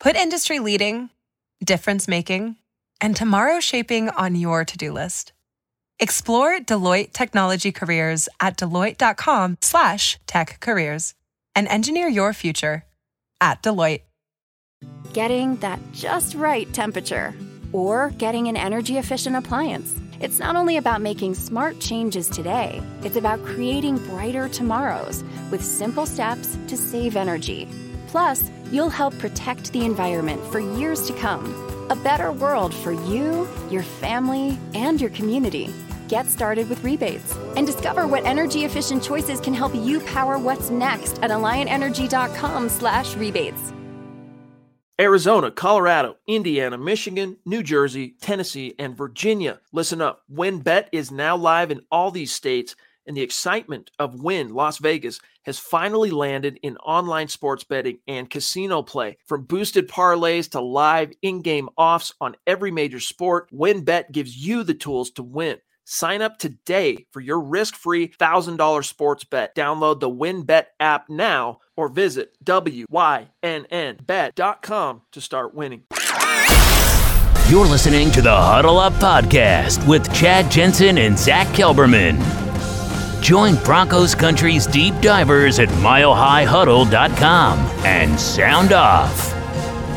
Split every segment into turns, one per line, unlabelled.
Put industry leading, difference making, and tomorrow shaping on your to do list. Explore Deloitte Technology Careers at deloitte.com slash tech careers and engineer your future at Deloitte.
Getting that just right temperature or getting an energy efficient appliance. It's not only about making smart changes today, it's about creating brighter tomorrows with simple steps to save energy. Plus, you'll help protect the environment for years to come. A better world for you, your family, and your community. Get started with rebates and discover what energy efficient choices can help you power what's next at alliantenergy.com/rebates.
Arizona, Colorado, Indiana, Michigan, New Jersey, Tennessee, and Virginia. Listen up. WynnBET is now live in all these states and the excitement of Wynn Las Vegas has finally landed in online sports betting and casino play. From boosted parlays to live in game offs on every major sport, WynnBET gives you the tools to win. Sign up today for your risk free $1,000 sports bet. Download the WynnBET app now or visit WYNNBet.com to start winning.
You're listening to the Huddle Up Podcast with Chad Jensen and Zach Kelberman. Join Broncos Country's deep divers at milehighhuddle.com and sound off.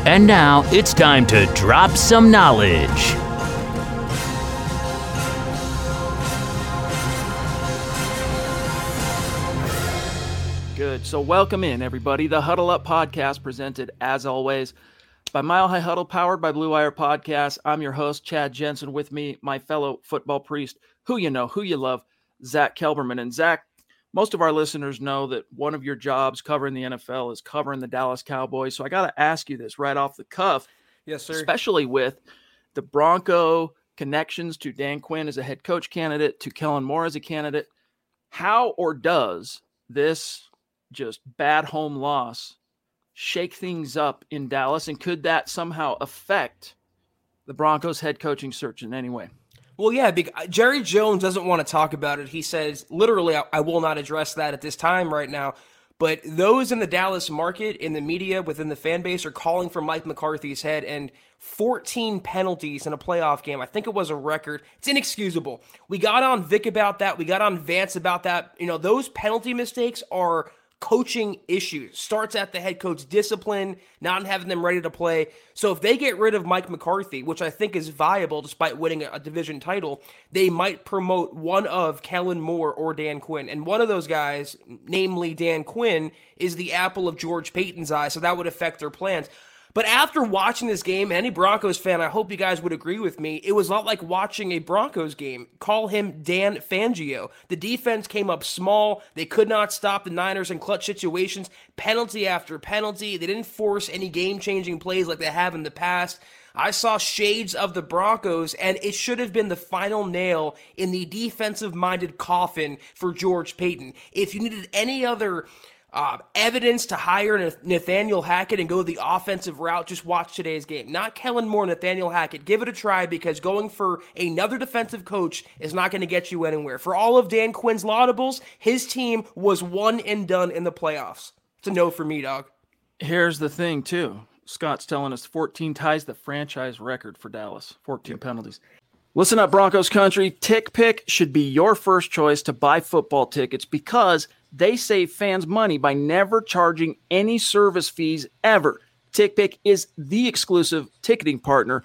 And now it's time to drop some knowledge.
Good. So, welcome in, everybody. The Huddle Up podcast presented, as always, by Mile High Huddle, powered by Blue Wire Podcast. I'm your host, Chad Jensen. With me, my fellow football priest, who you know, who you love, Zach Kelberman. And Zach, most of our listeners know that one of your jobs covering the NFL is covering the Dallas Cowboys. So I got to ask you this right off the cuff.
Yes, sir.
Especially with the Bronco connections to Dan Quinn as a head coach candidate, to Kellen Moore as a candidate. How or does this just bad home loss shake things up in Dallas? And could that somehow affect the Broncos head coaching search in any way?
Well, yeah, because uh, Jerry Jones doesn't want to talk about it. He says, literally, I, I will not address that at this time right now. But those in the Dallas market, in the media, within the fan base, are calling for Mike McCarthy's head and 14 penalties in a playoff game. I think it was a record. It's inexcusable. We got on Vic about that. We got on Vance about that. You know, those penalty mistakes are coaching issues. Starts at the head coach discipline, not having them ready to play. So if they get rid of Mike McCarthy, which I think is viable despite winning a division title, they might promote one of Kellen Moore or Dan Quinn. And one of those guys, namely Dan Quinn, is the apple of George Paton's eye. So that would affect their plans. But after watching this game, any Broncos fan, I hope you guys would agree with me, it was not like watching a Broncos game. Call him Dan Fangio. The defense came up small. They could not stop the Niners in clutch situations, penalty after penalty. They didn't force any game changing plays like they have in the past. I saw shades of the Broncos, and it should have been the final nail in the defensive minded coffin for George Paton. If you needed any other uh, evidence to hire Nathaniel Hackett and go the offensive route, just watch today's game. Not Kellen Moore, Nathaniel Hackett. Give it a try because going for another defensive coach is not going to get you anywhere. For all of Dan Quinn's laudables, his team was one and done in the playoffs. It's a no for me, dog.
Here's the thing, too. Scott's telling us 14 ties the franchise record for Dallas, 14 penalties. Listen up, Broncos country. TickPick should be your first choice to buy football tickets because – they save fans money by never charging any service fees ever. TickPick is the exclusive ticketing partner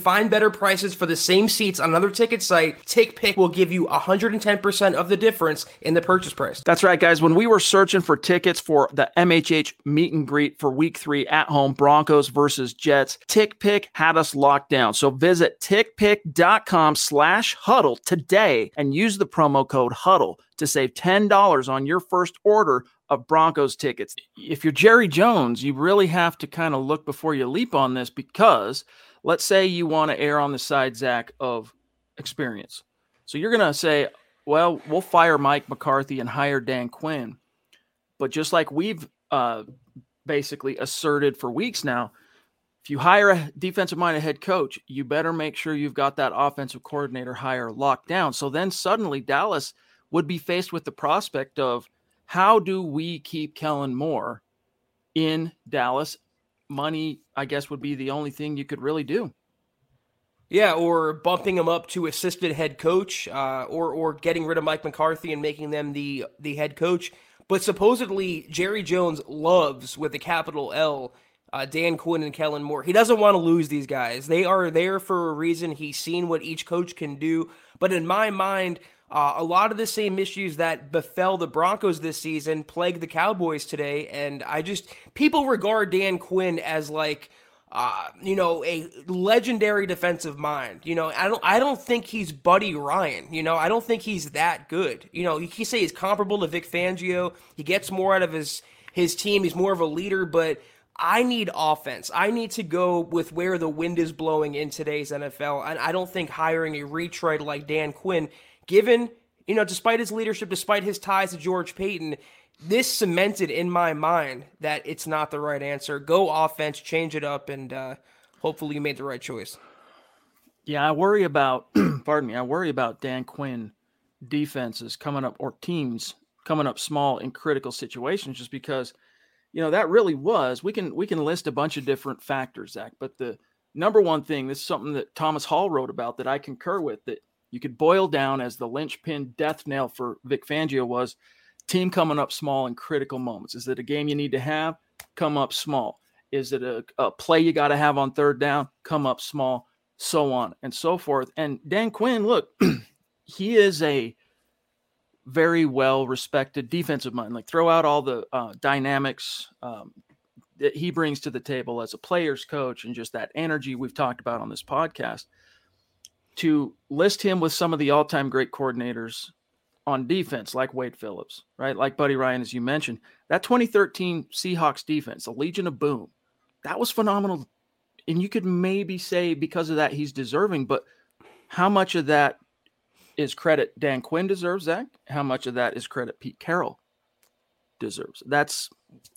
find better prices for the same seats on another ticket site, TickPick will give you 110% of the difference in the purchase price.
That's right, guys. When we were searching for tickets for the MHH meet and greet for week three at home, Broncos versus Jets, TickPick had us locked down. So visit tickpick.com slash huddle today and use the promo code huddle to save $10 on your first order of Broncos tickets. If you're Jerry Jones, you really have to kind of look before you leap on this because let's say you want to err on the side, Zach, of experience. So you're going to say, well, we'll fire Mike McCarthy and hire Dan Quinn. But just like we've uh, basically asserted for weeks now, if you hire a defensive minded head coach, you better make sure you've got that offensive coordinator hire locked down. So then suddenly Dallas would be faced with the prospect of how do we keep Kellen Moore in Dallas? Money, I guess, would be the only thing you could really do.
Yeah, or bumping him up to assistant head coach, uh, or or getting rid of Mike McCarthy and making them the the head coach. But supposedly Jerry Jones loves with a capital L uh, Dan Quinn and Kellen Moore. He doesn't want to lose these guys. They are there for a reason. He's seen what each coach can do. But in my mind, uh, a lot of the same issues that befell the Broncos this season plague the Cowboys today. And I just, people regard Dan Quinn as like, uh, you know, a legendary defensive mind. You know, I don't, I don't think he's Buddy Ryan. You know, I don't think he's that good. You know, you can say he's comparable to Vic Fangio. He gets more out of his his team. He's more of a leader, but I need offense. I need to go with where the wind is blowing in today's NFL. And I don't think hiring a retread like Dan Quinn, given you know, despite his leadership, despite his ties to George Paton, this cemented in my mind that it's not the right answer. Go offense, change it up, and uh, hopefully you made the right choice.
Yeah, I worry about, pardon me, I worry about Dan Quinn defenses coming up or teams coming up small in critical situations just because, you know, that really was. We can we can list a bunch of different factors, Zach, but the number one thing, this is something that Thomas Hall wrote about that I concur with, that you could boil down as the linchpin death nail for Vic Fangio was Team coming up small in critical moments. Is it a game you need to have? Come up small. Is it a, a play you got to have on third down? Come up small, so on and so forth. And Dan Quinn, look, he is a very well respected defensive mind. Like throw out all the uh, dynamics um, that he brings to the table as a player's coach and just that energy we've talked about on this podcast. To list him with some of the all time great coordinators on defense, like Wade Phillips, right? Like Buddy Ryan, as you mentioned, that 2013 Seahawks defense, a Legion of Boom, that was phenomenal. And you could maybe say because of that he's deserving, but how much of that is credit Dan Quinn deserves, Zach? How much of that is credit Pete Carroll deserves? That's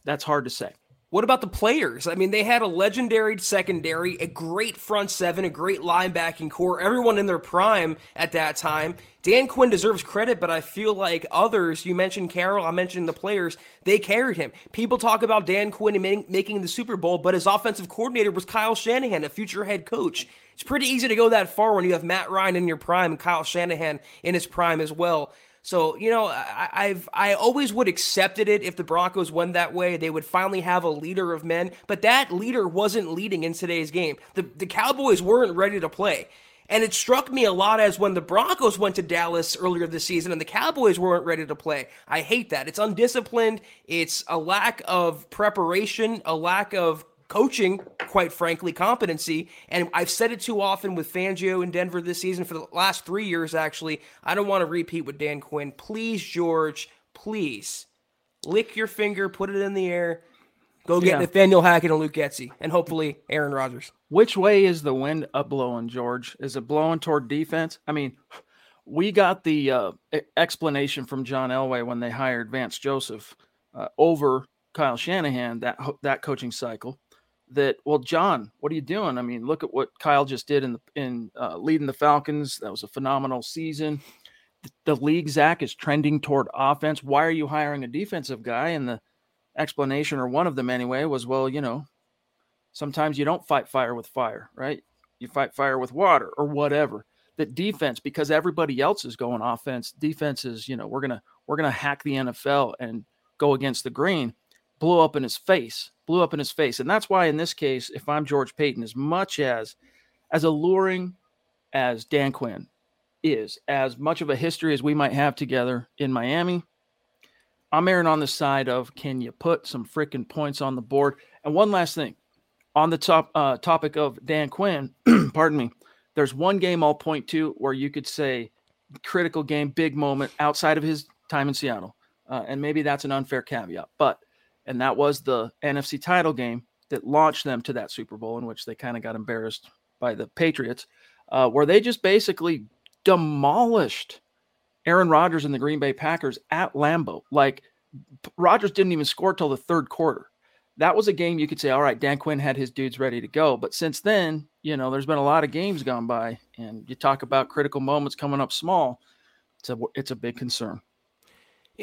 that's hard to say.
What about the players? I mean, they had a legendary secondary, a great front seven, a great linebacking core, everyone in their prime at that time. Dan Quinn deserves credit, but I feel like others, you mentioned Carroll, I mentioned the players, they carried him. People talk about Dan Quinn making the Super Bowl, but his offensive coordinator was Kyle Shanahan, a future head coach. It's pretty easy to go that far when you have Matt Ryan in your prime and Kyle Shanahan in his prime as well. So you know, I, have I always would accepted it if the Broncos went that way. They would finally have a leader of men, but that leader wasn't leading in today's game. The the Cowboys weren't ready to play. And it struck me a lot as when the Broncos went to Dallas earlier this season and the Cowboys weren't ready to play. I hate that. It's undisciplined. It's a lack of preparation, a lack of coaching, quite frankly, competency. And I've said it too often with Fangio in Denver this season for the last three years, actually. I don't want to repeat with Dan Quinn. Please, George, please lick your finger, put it in the air. Go get yeah. Nathaniel Hackett and Luke Getsy, and hopefully Aaron Rodgers.
Which way is the wind up blowing, George? Is it blowing toward defense? I mean, we got the uh, explanation from John Elway when they hired Vance Joseph uh, over Kyle Shanahan that that coaching cycle that well john what are you doing? I mean look at what kyle just did in the in uh, leading the falcons. That was a phenomenal season. The, the league zach is trending toward offense. Why are you hiring a defensive guy? And the explanation or one of them anyway was well you know sometimes you don't fight fire with fire right? You fight fire with water or whatever. That defense because everybody else is going offense defense is you know we're gonna we're gonna hack the nfl and go against the grain blew up in his face, blew up in his face. And that's why in this case, if I'm George Paton, as much as as alluring as Dan Quinn is, as much of a history as we might have together in Miami, I'm erring on the side of can you put some freaking points on the board? And one last thing on the top uh, topic of Dan Quinn, pardon me, there's one game I'll point to where you could say critical game, big moment outside of his time in Seattle uh, and maybe that's an unfair caveat, but and that was the NFC title game that launched them to that Super Bowl in which they kind of got embarrassed by the Patriots, uh, where they just basically demolished Aaron Rodgers and the Green Bay Packers at Lambeau. Like Rodgers didn't even score till the third quarter. That was a game you could say, all right, Dan Quinn had his dudes ready to go. But since then, you know, there's been a lot of games gone by, and you talk about critical moments coming up small. It's a it's a big concern.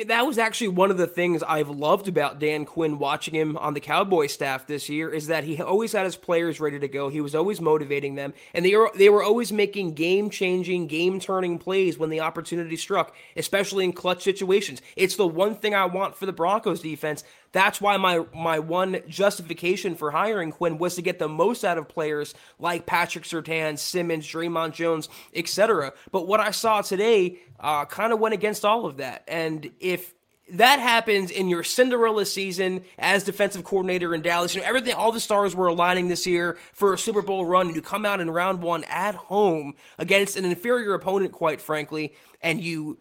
That was actually one of the things I've loved about Dan Quinn watching him on the Cowboy staff this year is that he always had his players ready to go. He was always motivating them, and they were they were always making game changing, game turning plays when the opportunity struck, especially in clutch situations. It's the one thing I want for the Broncos defense. That's why my my one justification for hiring Quinn was to get the most out of players like Patrick Surtain, Simmons, Dre'Mont Jones, etc. But what I saw today uh, kind of went against all of that. And if that happens in your Cinderella season as defensive coordinator in Dallas. You know, everything, all the stars were aligning this year for a Super Bowl run, and you come out in round one at home against an inferior opponent, quite frankly, and you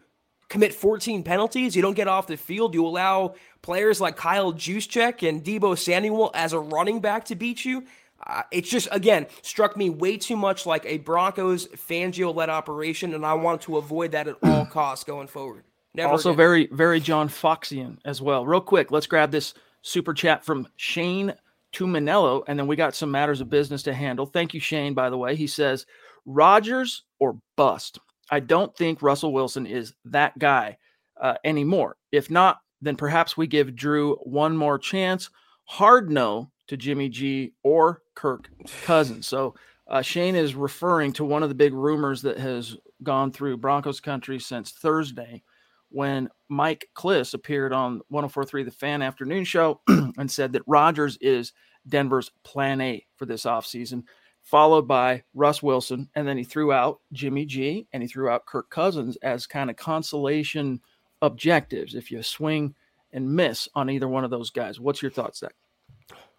commit 14 penalties. You don't get off the field. You allow players like Kyle Juszczyk and Deebo Samuel as a running back to beat you. Uh, it's just again struck me way too much like a Broncos Fangio led operation, and I want to avoid that at all costs going forward.
Never also again. very very John Foxian as well. Real quick, let's grab this super chat from Shane Tuminello, and then we got some matters of business to handle. Thank you, Shane. By the way, he says Rodgers or bust. I don't think Russell Wilson is that guy uh, anymore. If not, then perhaps we give Drew one more chance. Hard no to Jimmy G or Kirk Cousins. So uh, Shane is referring to one of the big rumors that has gone through Broncos country since Thursday when Mike Klis appeared on 1043 The Fan Afternoon Show and said that Rodgers is Denver's plan A for this offseason followed by Russ Wilson, and then he threw out Jimmy G and he threw out Kirk Cousins as kind of consolation objectives if you swing and miss on either one of those guys. What's your thoughts, Zach?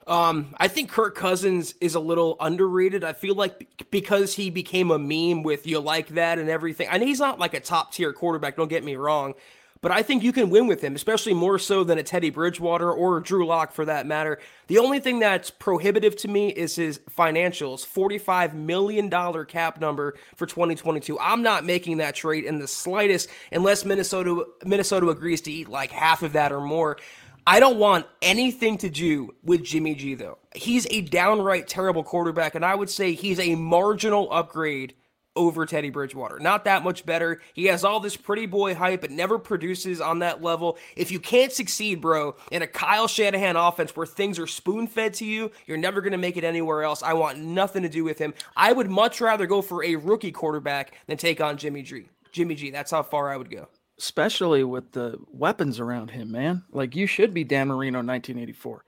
Um, I think Kirk Cousins is a little underrated. I feel like because he became a meme with you like that and everything. Know he's not like a top tier quarterback, don't get me wrong, but I think you can win with him, especially more so than a Teddy Bridgewater or Drew Lock for that matter. The only thing that's prohibitive to me is his financials $45 million cap number for 2022. I'm not making that trade in the slightest unless Minnesota, Minnesota agrees to eat like half of that or more. I don't want anything to do with Jimmy G, though. He's a downright terrible quarterback, and I would say he's a marginal upgrade over Teddy Bridgewater. Not that much better. He has all this pretty boy hype, but never produces on that level. If you can't succeed, bro, in a Kyle Shanahan offense where things are spoon fed to you, you're never going to make it anywhere else. I want nothing to do with him. I would much rather go for a rookie quarterback than take on Jimmy G. Jimmy G. That's how far I would go.
Especially with the weapons around him, man. Like you should be Dan Marino 1984.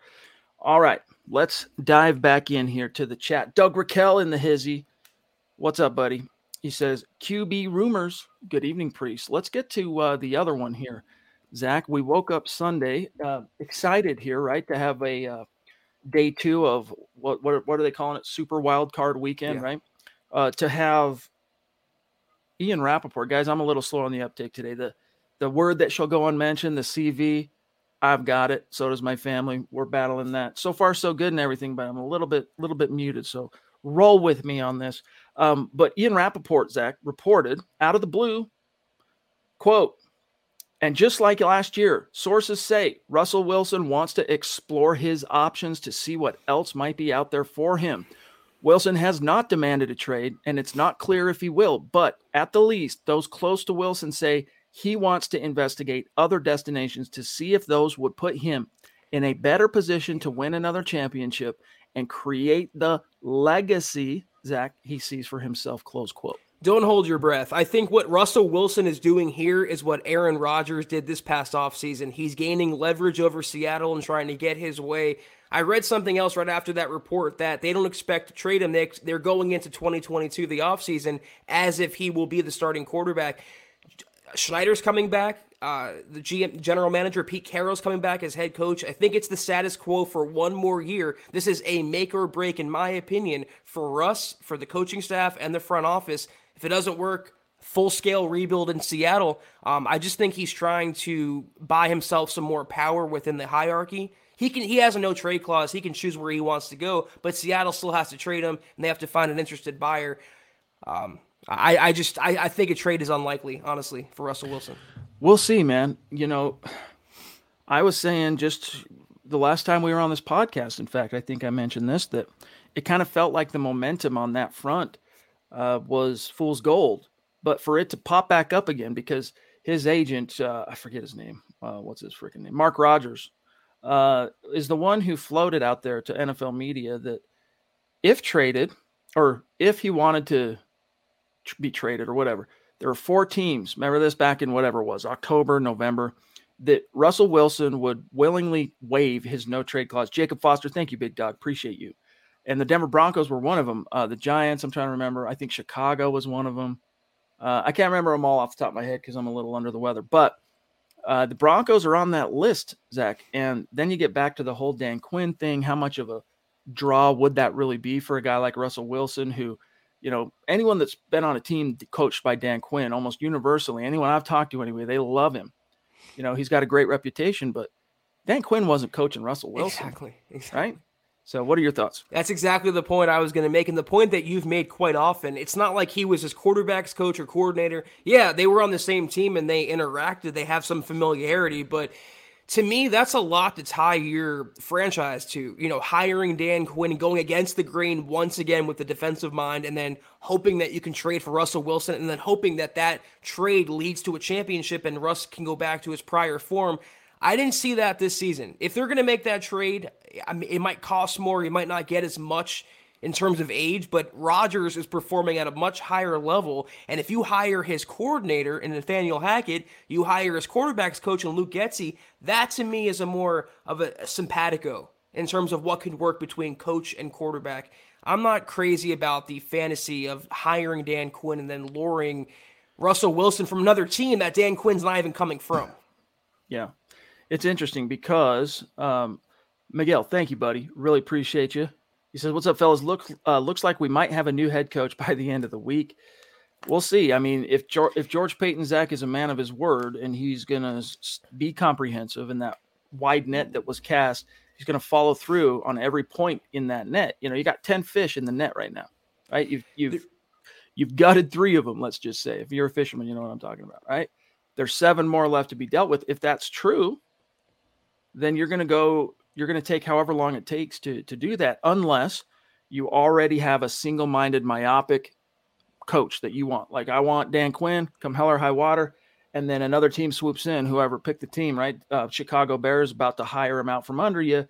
All right, let's dive back in here to the chat. Doug Raquel in the hizzy. What's up, buddy? He says, QB rumors. Good evening, Priest. Let's get to uh, the other one here. Zach, we woke up Sunday uh, excited here, right, to have a uh, day two of what, what what are they calling it? Super Wild Card Weekend, yeah. right? Uh, to have Ian Rapoport, guys. I'm a little slow on the uptake today. The the word that shall go unmentioned, the CV, I've got it. So does my family. We're battling that. So far, so good and everything, but I'm a little bit little bit muted. So roll with me on this. Um, but Ian Rapoport, Zach, reported out of the blue, quote, and just like last year, sources say Russell Wilson wants to explore his options to see what else might be out there for him. Wilson has not demanded a trade, and it's not clear if he will, but at the least, those close to Wilson say he wants to investigate other destinations to see if those would put him in a better position to win another championship and create the legacy Zach he sees for himself. Close quote.
Don't hold your breath. I think what Russell Wilson is doing here is what Aaron Rodgers did this past offseason. He's gaining leverage over Seattle and trying to get his way. I read something else right after that report that they don't expect to trade him. They, they're going into 2022, the offseason, as if he will be the starting quarterback. Schneider's coming back. Uh, the GM, general manager Pete Carroll's coming back as head coach. I think it's the status quo for one more year. This is a make or break, in my opinion, for us, for the coaching staff, and the front office. If it doesn't work, full scale rebuild in Seattle. Um, I just think he's trying to buy himself some more power within the hierarchy. He can he has a no trade clause. He can choose where he wants to go, but Seattle still has to trade him, and they have to find an interested buyer. Um, I, I just I, I think a trade is unlikely, honestly, for Russell Wilson.
We'll see, man. You know, I was saying just the last time we were on this podcast, in fact, I think I mentioned this, that it kind of felt like the momentum on that front uh, was fool's gold. But for it to pop back up again, because his agent, uh, I forget his name, uh, what's his freaking name? Mark Rodgers, uh, is the one who floated out there to NFL media that if traded, or if he wanted to be traded or whatever, there were four teams. Remember this back in whatever it was, October, November that Russell Wilson would willingly waive his no trade clause. Jacob Foster, thank you, big dog. Appreciate you. And the Denver Broncos were one of them. Uh, the Giants, I'm trying to remember. I think Chicago was one of them. Uh, I can't remember them all off the top of my head because I'm a little under the weather. But uh, the Broncos are on that list, Zach. And then you get back to the whole Dan Quinn thing. How much of a draw would that really be for a guy like Russell Wilson, who, you know, anyone that's been on a team coached by Dan Quinn, almost universally, anyone I've talked to anyway, they love him. You know, he's got a great reputation, but Dan Quinn wasn't coaching Russell Wilson.
Exactly. exactly.
Right? So, what are your thoughts?
That's exactly the point I was going to make, and the point that you've made quite often. It's not like he was his quarterbacks coach or coordinator. Yeah, they were on the same team and they interacted. They have some familiarity, but to me, that's a lot to tie your franchise to. You know, hiring Dan Quinn and going against the grain once again with the defensive mind, and then hoping that you can trade for Russell Wilson, and then hoping that that trade leads to a championship and Russ can go back to his prior form. I didn't see that this season. If they're going to make that trade, I mean, it might cost more. You might not get as much in terms of age, but Rodgers is performing at a much higher level. And if you hire his coordinator in Nathaniel Hackett, you hire his quarterbacks coach in Luke Getsy, that to me is a more of a, a simpatico in terms of what could work between coach and quarterback. I'm not crazy about the fantasy of hiring Dan Quinn and then luring Russell Wilson from another team that Dan Quinn's not even coming from.
Yeah. It's interesting because um, Miguel, thank you, buddy. Really appreciate you. He says, "What's up, fellas? Look, uh, looks like we might have a new head coach by the end of the week. We'll see. I mean, if George, if George Paton Zach is a man of his word and he's going to be comprehensive in that wide net that was cast, he's going to follow through on every point in that net. You know, you got ten fish in the net right now, right? You've you've you've gutted three of them. Let's just say, if you're a fisherman, you know what I'm talking about, right? There's seven more left to be dealt with. If that's true, then you're going to go you're going to take however long it takes to to do that unless you already have a single-minded myopic coach that you want. Like i want dan quinn come hell or high water and then another team swoops in whoever picked the team right? Uh, chicago bears about to hire him out from under you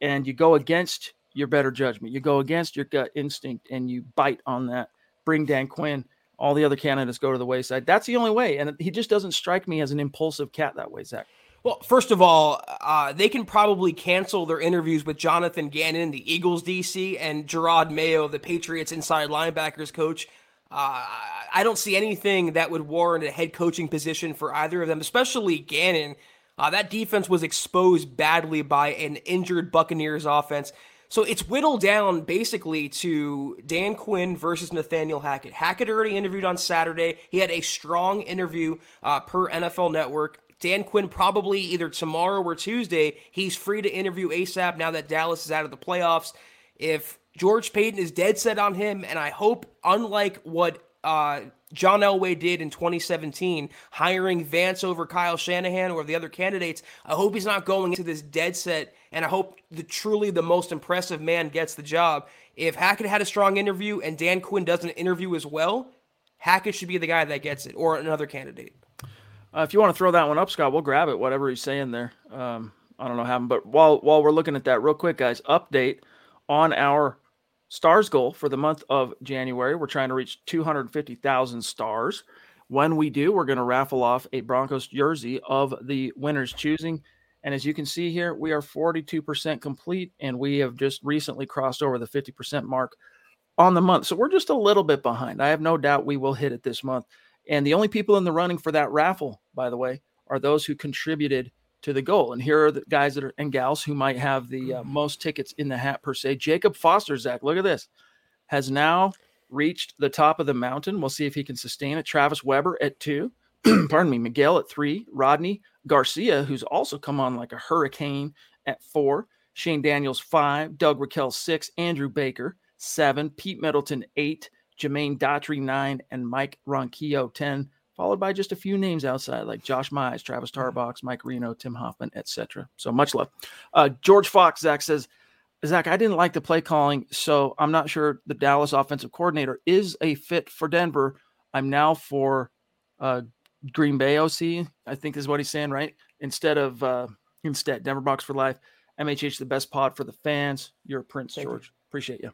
and you go against your better judgment. You go against your gut instinct and you bite on that. Bring dan quinn. All the other candidates go to the wayside. That's the only way and he just doesn't strike me as an impulsive cat that way zach
well, first of all, uh, they can probably cancel their interviews with Jonathan Gannon, the Eagles DC, and Gerard Mayo, the Patriots inside linebackers coach. Uh, I don't see anything that would warrant a head coaching position for either of them, especially Gannon. Uh, that defense was exposed badly by an injured Buccaneers offense. So it's whittled down basically to Dan Quinn versus Nathaniel Hackett. Hackett already interviewed on Saturday. He had a strong interview uh, per NFL Network. Dan Quinn probably either tomorrow or Tuesday, he's free to interview ASAP now that Dallas is out of the playoffs. If George Paton is dead set on him, and I hope, unlike what uh, John Elway did in 2017, hiring Vance over Kyle Shanahan or the other candidates, I hope he's not going into this dead set, and I hope the truly the most impressive man gets the job. If Hackett had a strong interview and Dan Quinn does an interview as well, Hackett should be the guy that gets it, or another candidate.
Uh, if you want to throw that one up, Scott, we'll grab it. Whatever he's saying there. Um, I don't know how, but while while we're looking at that, real quick, guys, update on our stars goal for the month of January. We're trying to reach 250,000 stars. When we do, we're going to raffle off a Broncos jersey of the winner's choosing. And as you can see here, we are 42% complete, and we have just recently crossed over the 50% mark on the month. So we're just a little bit behind. I have no doubt we will hit it this month. And the only people in the running for that raffle, by the way, are those who contributed to the goal. And here are the guys that are and gals who might have the uh, most tickets in the hat per se. Jacob Foster, Zach, look at this, has now reached the top of the mountain. We'll see if he can sustain it. Travis Weber at two. Pardon me. Miguel at three. Rodney Garcia, who's also come on like a hurricane at four. Shane Daniels, five. Doug Raquel, six. Andrew Baker, seven. Pete Middleton, eight. Jermaine Daughtry, nine. And Mike Ronquillo, 10 followed by just a few names outside like Josh Mize, Travis mm-hmm. Tarbox, Mike Reno, Tim Hoffman, etc. So much love. Uh, George Fox, Zach says, Zach, I didn't like the play calling, so I'm not sure the Dallas offensive coordinator is a fit for Denver. I'm now for uh, Green Bay OC, I think is what he's saying, right? Instead of uh, instead Denver Box for life. MHH, the best pod for the fans. You're a prince, Thank George. You. Appreciate you.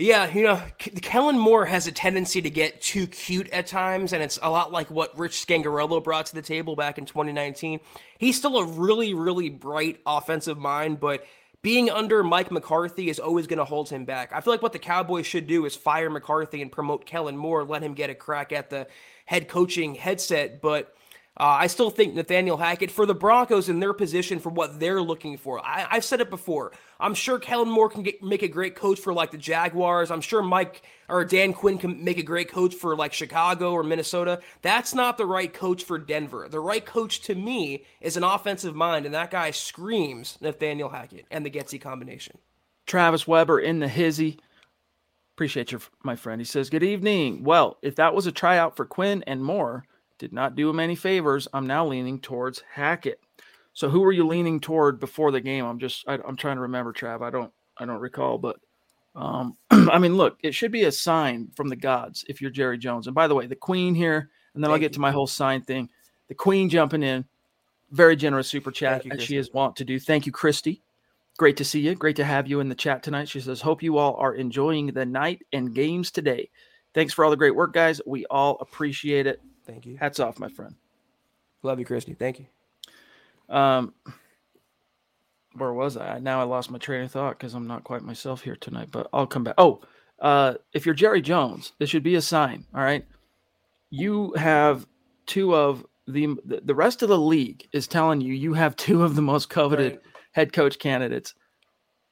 Yeah, you know, Kellen Moore has a tendency to get too cute at times, and it's a lot like what Rich Scangarello brought to the table back in 2019. He's still a really, really bright offensive mind, but being under Mike McCarthy is always going to hold him back. I feel like what the Cowboys should do is fire McCarthy and promote Kellen Moore, let him get a crack at the head coaching headset, but uh, I still think Nathaniel Hackett for the Broncos in their position for what they're looking for. I, have said it before. I'm sure Kellen Moore can get, make a great coach for like the Jaguars. I'm sure Mike or Dan Quinn can make a great coach for like Chicago or Minnesota. That's not the right coach for Denver. The right coach to me is an offensive mind, and that guy screams Nathaniel Hackett and the Getsy combination.
Travis Weber in the hizzy. Appreciate you, my friend. He says, Good evening. Well, if that was a tryout for Quinn and Moore, did not do him any favors. I'm now leaning towards Hackett. So who were you leaning toward before the game? I'm just I, am trying to remember, Trav. I don't I don't recall, but um, I mean, look, it should be a sign from the gods if you're Jerry Jones. And by the way, the Queen here, and then Thank I'll get you. to my whole sign thing. The Queen jumping in, very generous super chat you, as she is wont to do. Thank you, Christy. Great to see you. Great to have you in the chat tonight. She says, "Hope you all are enjoying the night and games today. Thanks for all the great work, guys. We all appreciate it.
Thank you.
Hats off, my friend.
Love you, Christy. Thank you.
Um, where was I? Now I lost my train of thought because I'm not quite myself here tonight, but I'll come back. Oh, uh, if you're Jerry Jones, this should be a sign. All right. You have two of the the rest of the league is telling you you have two of the most coveted right. head coach candidates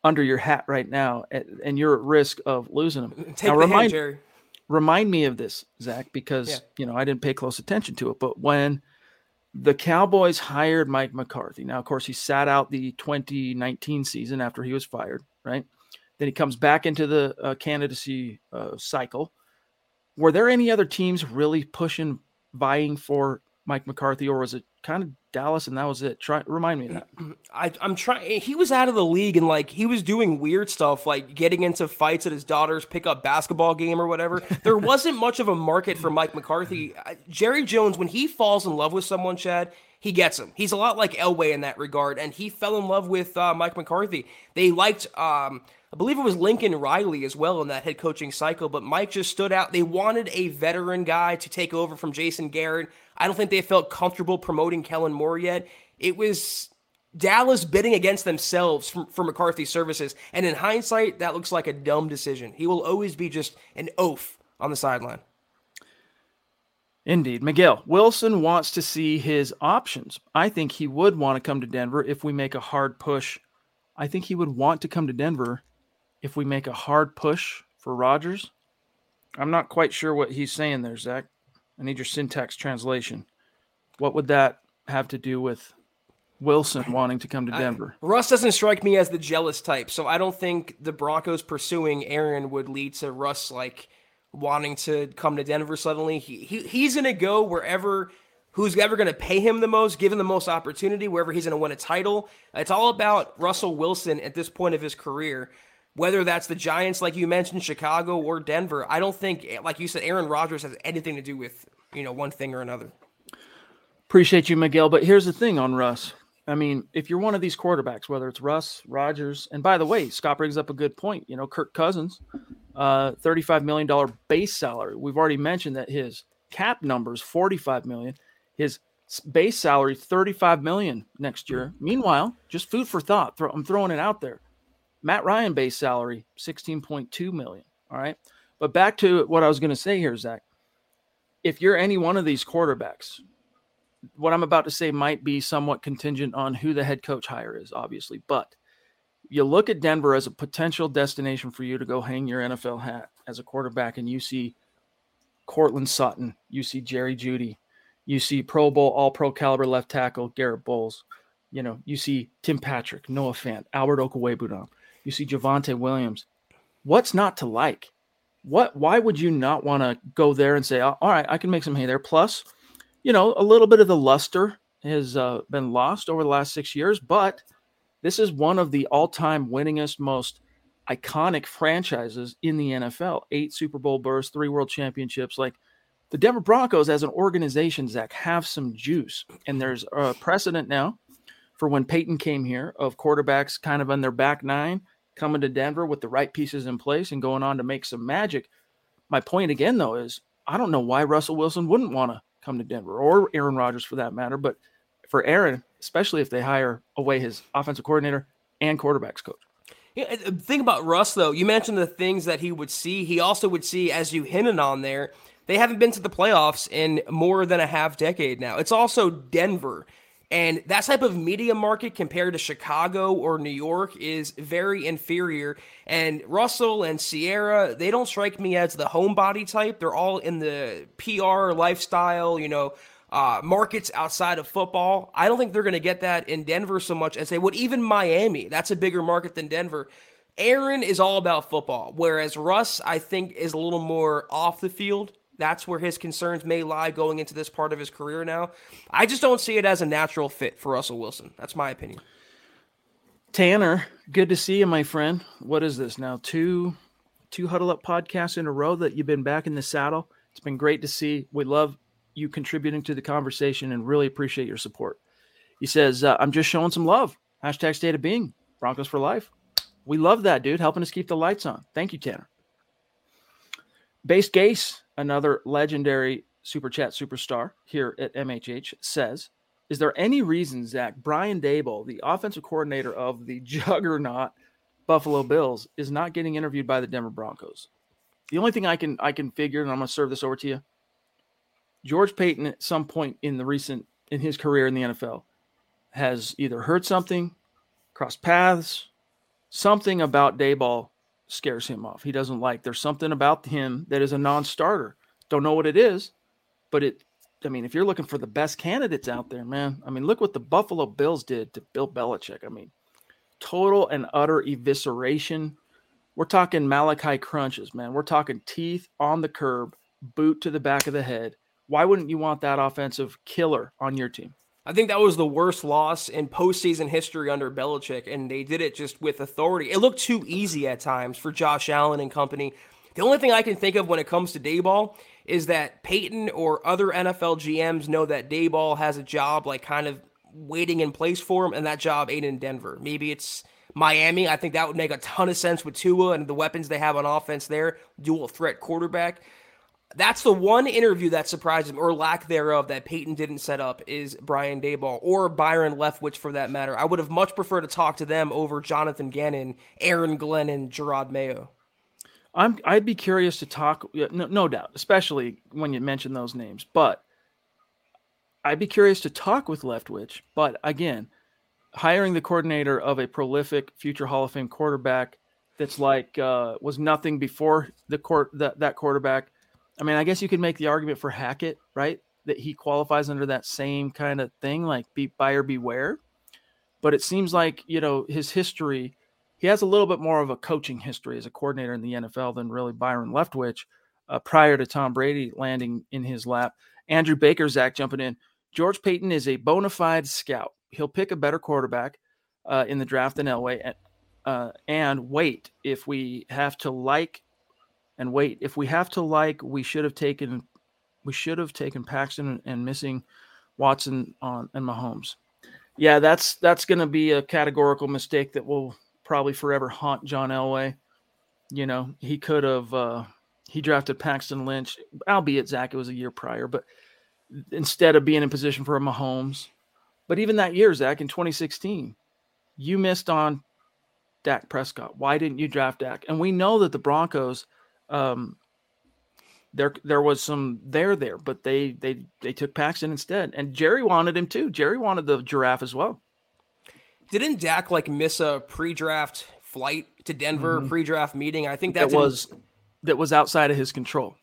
under your hat right now, and you're at risk of losing them.
Take
now,
the remind, hand, Jerry
remind me of this, Zach, because yeah. you know I didn't pay close attention to it. But when the Cowboys hired Mike McCarthy, now of course he sat out the 2019 season after he was fired, right? Then he comes back into the uh, candidacy uh, cycle. Were there any other teams really pushing, vying for Mike McCarthy, or was it kind of Dallas and that was it? Try remind me of that.
I, I'm trying. He was out of the league and like he was doing weird stuff, like getting into fights at his daughter's pickup basketball game or whatever. there wasn't much of a market for Mike McCarthy. Jerry Jones, when he falls in love with someone, Chad, he gets him. He's a lot like Elway in that regard, and he fell in love with uh, Mike McCarthy. They liked. Um, I believe it was Lincoln Riley as well in that head coaching cycle, but Mike just stood out. They wanted a veteran guy to take over from Jason Garrett. I don't think they felt comfortable promoting Kellen Moore yet. It was Dallas bidding against themselves for, for McCarthy's services. And in hindsight, that looks like a dumb decision. He will always be just an oaf on the sideline.
Indeed. Miguel, Wilson wants to see his options. I think he would want to come to Denver if we make a hard push. I think he would want to come to Denver if we make a hard push for Rodgers. I'm not quite sure what he's saying there, Zach. I need your syntax translation. What would that have to do with Wilson wanting to come to Denver?
I, Russ doesn't strike me as the jealous type, so I don't think the Broncos pursuing Aaron would lead to Russ like wanting to come to Denver suddenly. He, he he's going to go wherever who's ever going to pay him the most, give him the most opportunity, wherever he's going to win a title. It's all about Russell Wilson at this point of his career whether that's the Giants, like you mentioned, Chicago or Denver. I don't think, like you said, Aaron Rodgers has anything to do with you know one thing or another.
Appreciate you, Miguel. But here's the thing on Russ. I mean, if you're one of these quarterbacks, whether it's Russ, Rodgers, and by the way, Scott brings up a good point. You know, Kirk Cousins, uh, $35 million base salary. We've already mentioned that his cap numbers 45 million. His base salary 35 million next year. Meanwhile, just food for thought. I'm throwing it out there. Matt Ryan base salary, 16.2 million. All right. But back to what I was going to say here, Zach. If you're any one of these quarterbacks, what I'm about to say might be somewhat contingent on who the head coach hire is, obviously. But You look at Denver as a potential destination for you to go hang your NFL hat as a quarterback, and you see Courtland Sutton, you see Jerry Jeudy, you see Pro Bowl, All Pro caliber left tackle Garrett Bolles, you know, you see Tim Patrick, Noah Fant, Albert Okwuegbunam, you see Javonte Williams. What's not to like? What? Why would you not want to go there and say, "All right, I can make some hay there"? Plus, you know, a little bit of the luster has uh, been lost over the last six years, but this is one of the all-time winningest, most iconic franchises in the NFL. Eight Super Bowl berths, three World Championships. Like the Denver Broncos, as an organization, Zach, have some juice, and there's a precedent now for when Peyton came here of quarterbacks kind of on their back nine coming to Denver with the right pieces in place and going on to make some magic. My point again, though, is I don't know why Russell Wilson wouldn't want to come to Denver or Aaron Rodgers for that matter. But for Aaron, especially if they hire away his offensive coordinator and quarterbacks coach.
Yeah, the uh, thing about Russ, though, you mentioned the things that he would see. He also would see, as you hinted on there, they haven't been to the playoffs in more than a half decade now. It's also Denver. And that type of media market compared to Chicago or New York is very inferior. And Russell and Ciara, they don't strike me as the homebody type. They're all in the PR lifestyle, you know, uh, markets outside of football. I don't think they're going to get that in Denver so much as they would even Miami. That's a bigger market than Denver. Aaron is all about football, whereas Russ, I think, is a little more off the field that's where his concerns may lie going into this part of his career now. I just don't see it as a natural fit for Russell Wilson. That's my opinion.
Tanner, good to see you, my friend. What is this now? Two two huddle up podcasts in a row that you've been back in the saddle. It's been great to see. We love you contributing to the conversation and really appreciate your support. He says, uh, I'm just showing some love. Hashtag state of being. Broncos for life. We love that, dude. Helping us keep the lights on. Thank you, Tanner. Base Gase another legendary super chat superstar here at MHH says, "Is there any reason, Zach, Brian Daboll, the offensive coordinator of the juggernaut Buffalo Bills, is not getting interviewed by the Denver Broncos?" The only thing I can I can figure, and I'm going to serve this over to you, George Paton at some point in the recent in his career in the NFL has either heard something, crossed paths, something about Daboll scares him off. He doesn't like. There's something about him that is a non-starter. Don't know what it is, but it. I mean, if you're looking for the best candidates out there, man. I mean, look what the Buffalo Bills did to Bill Belichick. I mean, total and utter evisceration. We're talking Malachi crunches, man. We're talking teeth on the curb, boot to the back of the head. Why wouldn't you want that offensive killer on your team?
I think that was the worst loss in postseason history under Belichick, and they did it just with authority. It looked too easy at times for Josh Allen and company. The only thing I can think of when it comes to Daboll is that Paton or other NFL GMs know that Daboll has a job like kind of waiting in place for him, and that job ain't in Denver. Maybe it's Miami. I think that would make a ton of sense with Tua and the weapons they have on offense there, dual threat quarterback. That's the one interview that surprised him, or lack thereof, that Paton didn't set up is Brian Daboll or Byron Leftwich for that matter. I would have much preferred to talk to them over Jonathan Gannon, Aaron Glenn, and Jerod Mayo.
I'm I'd be curious to talk, no, no doubt, especially when you mention those names. But I'd be curious to talk with Leftwich. But again, hiring the coordinator of a prolific future Hall of Fame quarterback that's like uh, was nothing before the court that that quarterback I mean, I guess you could make the argument for Hackett, right? That he qualifies under that same kind of thing, like be buyer beware. But it seems like, you know, his history, he has a little bit more of a coaching history as a coordinator in the NFL than really Byron Leftwich uh, prior to Tom Brady landing in his lap. Andrew Baker, Zach jumping in. George Paton is a bona fide scout. He'll pick a better quarterback uh, in the draft than Elway. Uh, and wait, if we have to like and wait. If we have to like, we should have taken we should have taken Paxton and missing Watson on and Mahomes. Yeah, that's that's going to be a categorical mistake that will probably forever haunt John Elway. You know, he could have uh, he drafted Paxton Lynch, albeit Zach it was a year prior, but instead of being in position for a Mahomes. But even that year, Zach, in 2016, you missed on Dak Prescott. Why didn't you draft Dak? And we know that the Broncos um, there there was some there there, but they they they took Paxton instead, and Jerry wanted him too. Jerry wanted the giraffe as well.
Didn't Dak like miss a pre-draft flight to Denver,
Mhm.
pre-draft meeting? I think
That
that
was that was outside of his control.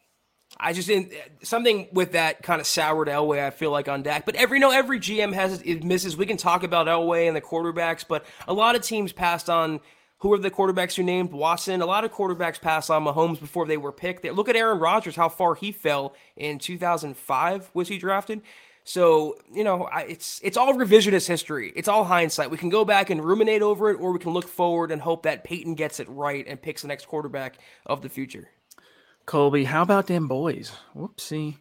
I just didn't something with that kind of soured Elway. I feel like on Dak, but every you know every GM has it misses. We can talk about Elway and the quarterbacks, but a lot of teams passed on. Who are the quarterbacks you named? Watson. A lot of quarterbacks passed on Mahomes before they were picked. Look at Aaron Rodgers, how far he fell in 2005. Was he drafted? So you know, it's it's all revisionist history. It's all hindsight. We can go back and ruminate over it, or we can look forward and hope that Paton gets it right and picks the next quarterback of the future.
Colby, how about them boys? Whoopsie.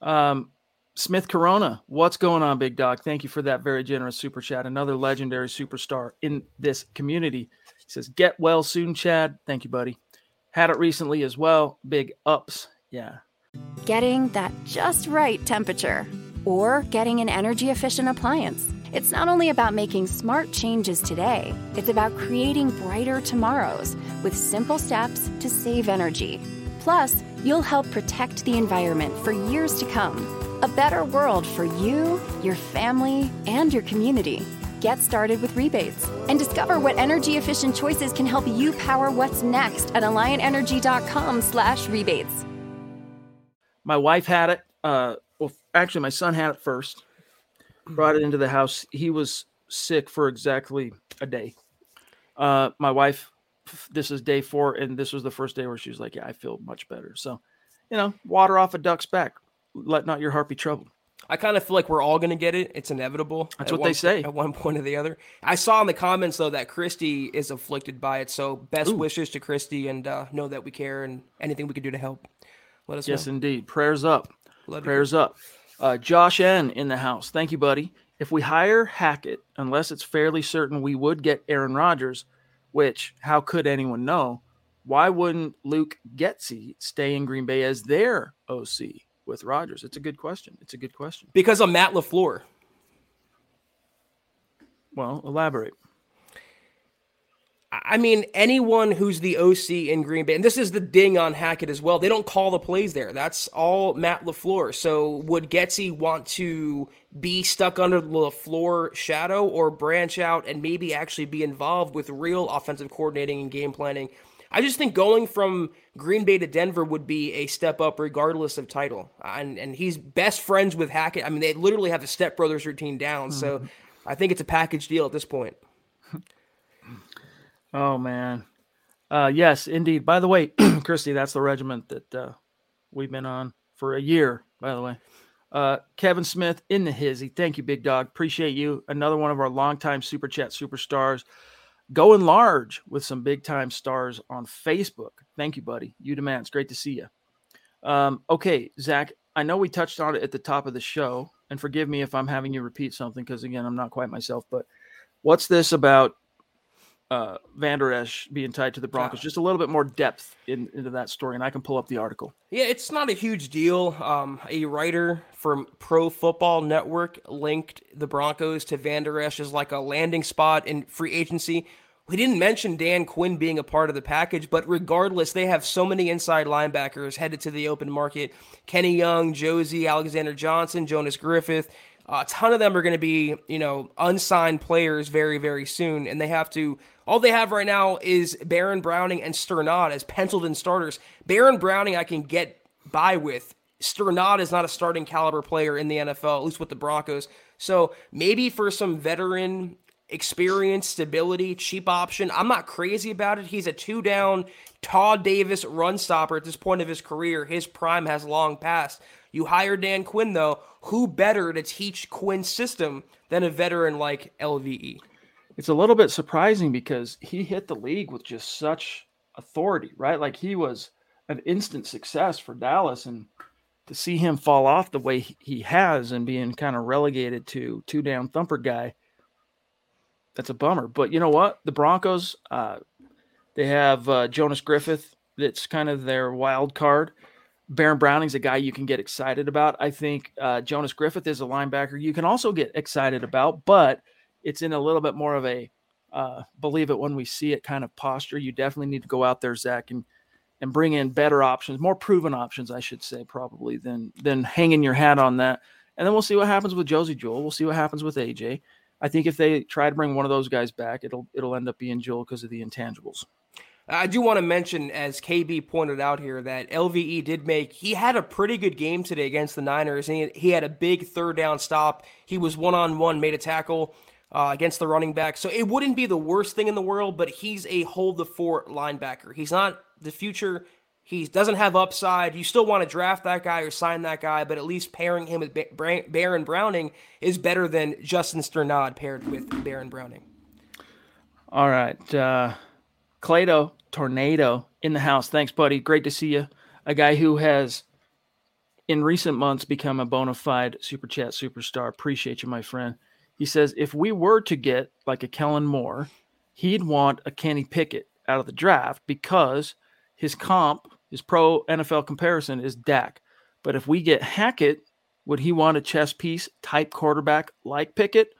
Um, Smith Corona, what's going on, big dog? Thank you for that very generous super chat. Another legendary superstar in this community. He says, Get well soon, Chad. Thank you, buddy. Had it recently as well. Big ups. Yeah.
Getting that just right temperature or getting an energy efficient appliance. It's not only about making smart changes today, it's about creating brighter tomorrows with simple steps to save energy. Plus, you'll help protect the environment for years to come. A better world for you, your family, and your community. Get started with rebates and discover what energy efficient choices can help you power what's next at alliantenergy.com/rebates.
My wife had it. Uh, well, actually, my son had it first. Brought it into the house. He was sick for exactly a day. Uh, my wife, this is day four, and this was the first day where she was like, "Yeah, I feel much better." So, you know, water off a duck's back. Let not your heart be troubled.
I kind of feel like we're all going to get it. It's inevitable.
That's what
one
they say.
At one point or the other. I saw in the comments, though, that Christy is afflicted by it. So best
Ooh.
wishes to Christy and uh, know that we care and anything we can do to help. Let us
Yes,
know.
indeed. Prayers up.
Love you.
Prayers up. Uh, Josh N in the house. Thank you, buddy. If we hire Hackett, unless it's fairly certain we would get Aaron Rodgers, which how could anyone know? Why wouldn't Luke Getsy stay in Green Bay as their OC with Rodgers? It's a good question. It's a good question.
Because of Matt LaFleur.
Well, elaborate.
I mean, anyone who's the OC in Green Bay, and this is the ding on Hackett as well. They don't call the plays there. That's all Matt Lafleur. So would Getsy want to be stuck under the Lafleur shadow, or branch out and maybe actually be involved with real offensive coordinating and game planning? I just think going from Green Bay to Denver would be a step up, regardless of title. And and he's best friends with Hackett. I mean, they literally have the Step Brothers routine down. So I think it's a package deal at this point.
Oh man. Uh, yes, indeed. By the way, Christy, that's the regiment that uh, we've been on for a year. By the way, uh, Kevin Smith in the hizzy. Thank you, big dog. Appreciate you. Another one of our longtime super chat superstars, going large with some big time stars on Facebook. Thank you, buddy. You demand. It's great to see you. Um, okay, Zach. I know we touched on it at the top of the show, and forgive me if I'm having you repeat something because again, I'm not quite myself. But what's this about uh, Vander Esch being tied to the Broncos. Just a little bit more depth in, into that story, and I can pull up the article.
Yeah, it's not a huge deal. Um, a writer from Pro Football Network linked the Broncos to Vander Esch as like a landing spot in free agency. We didn't mention Dan Quinn being a part of the package, but regardless, they have so many inside linebackers headed to the open market. Kenny Young, Josey, Alexander Johnson, Jonas Griffith. a ton of them are going to be, you know, unsigned players very, very soon, and they have to. All they have right now is Baron Browning and Strnad as penciled in starters. Baron Browning, I can get by with. Strnad is not a starting caliber player in the NFL, at least with the Broncos. So maybe for some veteran experience, stability, cheap option, I'm not crazy about it. He's a two down Todd Davis run stopper at this point of his career. His prime has long passed. You hire Dan Quinn, though. Who better to teach Quinn's system than a veteran like? LVE?
It's a little bit surprising because he hit the league with just such authority, right? Like he was an instant success for Dallas, and to see him fall off the way he- has and being kind of relegated to two down thumper guy, that's a bummer. But you know what? The Broncos, uh, they have uh, Jonas Griffith. That's kind of their wild card. Baron Browning's a guy you can get excited about. I think uh, Jonas Griffith is a linebacker you can also get excited about, but it's in a little bit more of a uh, believe it when we see it kind of posture. You definitely need to go out there, Zach, and and bring in better options, more proven options, I should say, probably than than hanging your hat on that. And then we'll see what happens with Josey Jewell. We'll see what happens with AJ. I think if they try to bring one of those guys back, it'll it'll end up being Jewell because of the intangibles.
I do want to mention, as KB pointed out here, that LVE did make, he had a pretty good game today against the Niners. And he, he had a big third down stop. He was one on one, made a tackle uh, against the running back. So it wouldn't be the worst thing in the world, but he's a hold the fort linebacker. He's not the future. He doesn't have upside. You still want to draft that guy or sign that guy, but at least pairing him with Baron Browning is better than Justin Strnad paired with Baron Browning.
All right. Uh, Clado Tornado in the house. Thanks, buddy. Great to see you. A guy who has, in recent months, become a bona fide super chat superstar. Appreciate you, my friend. He says if we were to get like a Kellen Moore, he'd want a Kenny Pickett out of the draft because his comp, his pro NFL comparison is Dak. But if we get Hackett, would he want a chess piece type quarterback like Pickett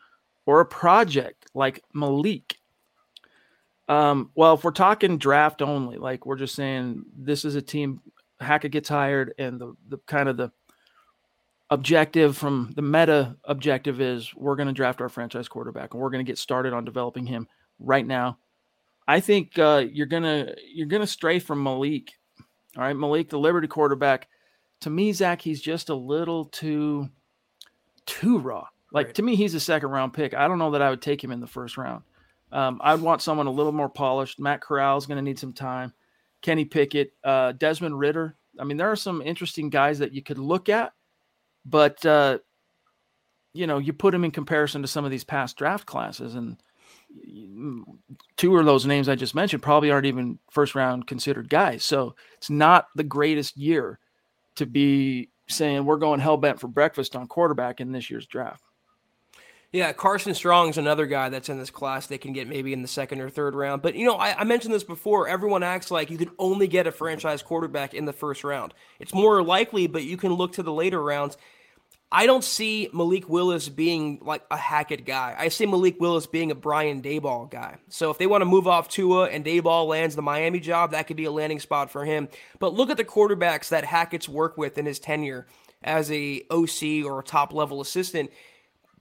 or a project like Malik? Um, well, if we're talking draft only, like we're just saying this is a team Hackett gets hired and the the kind of the objective from the meta objective is we're going to draft our franchise quarterback and we're going to get started on developing him right now. I think uh, you're gonna you're gonna stray from Malik. All right, Malik, the Liberty quarterback. To me, Zach, he's just a little too too raw. Like right. to me, he's a second round pick. I don't know that I would take him in the first round. Um, I'd want someone a little more polished. Matt Corral is going to need some time. Kenny Pickett, uh, Desmond Ridder. I mean, there are some interesting guys that you could look at, but uh, you know, you put them in comparison to some of these past draft classes, and two of those names I just mentioned probably aren't even first round considered guys. So it's not the greatest year to be saying we're going hell bent for breakfast on quarterback in this year's draft.
Yeah, Carson Strong's another guy that's in this class they can get maybe in the second or third round. But, you know, I, I, mentioned this before. Everyone acts like you can only get a franchise quarterback in the first round. It's more likely, but you can look to the later rounds. I don't see Malik Willis being like a Hackett guy. I see Malik Willis being a Brian Daboll guy. So if they want to move off Tua and Daboll lands the Miami job, that could be a landing spot for him. But look at the quarterbacks that Hackett's worked with in his tenure as a OC or a top level assistant.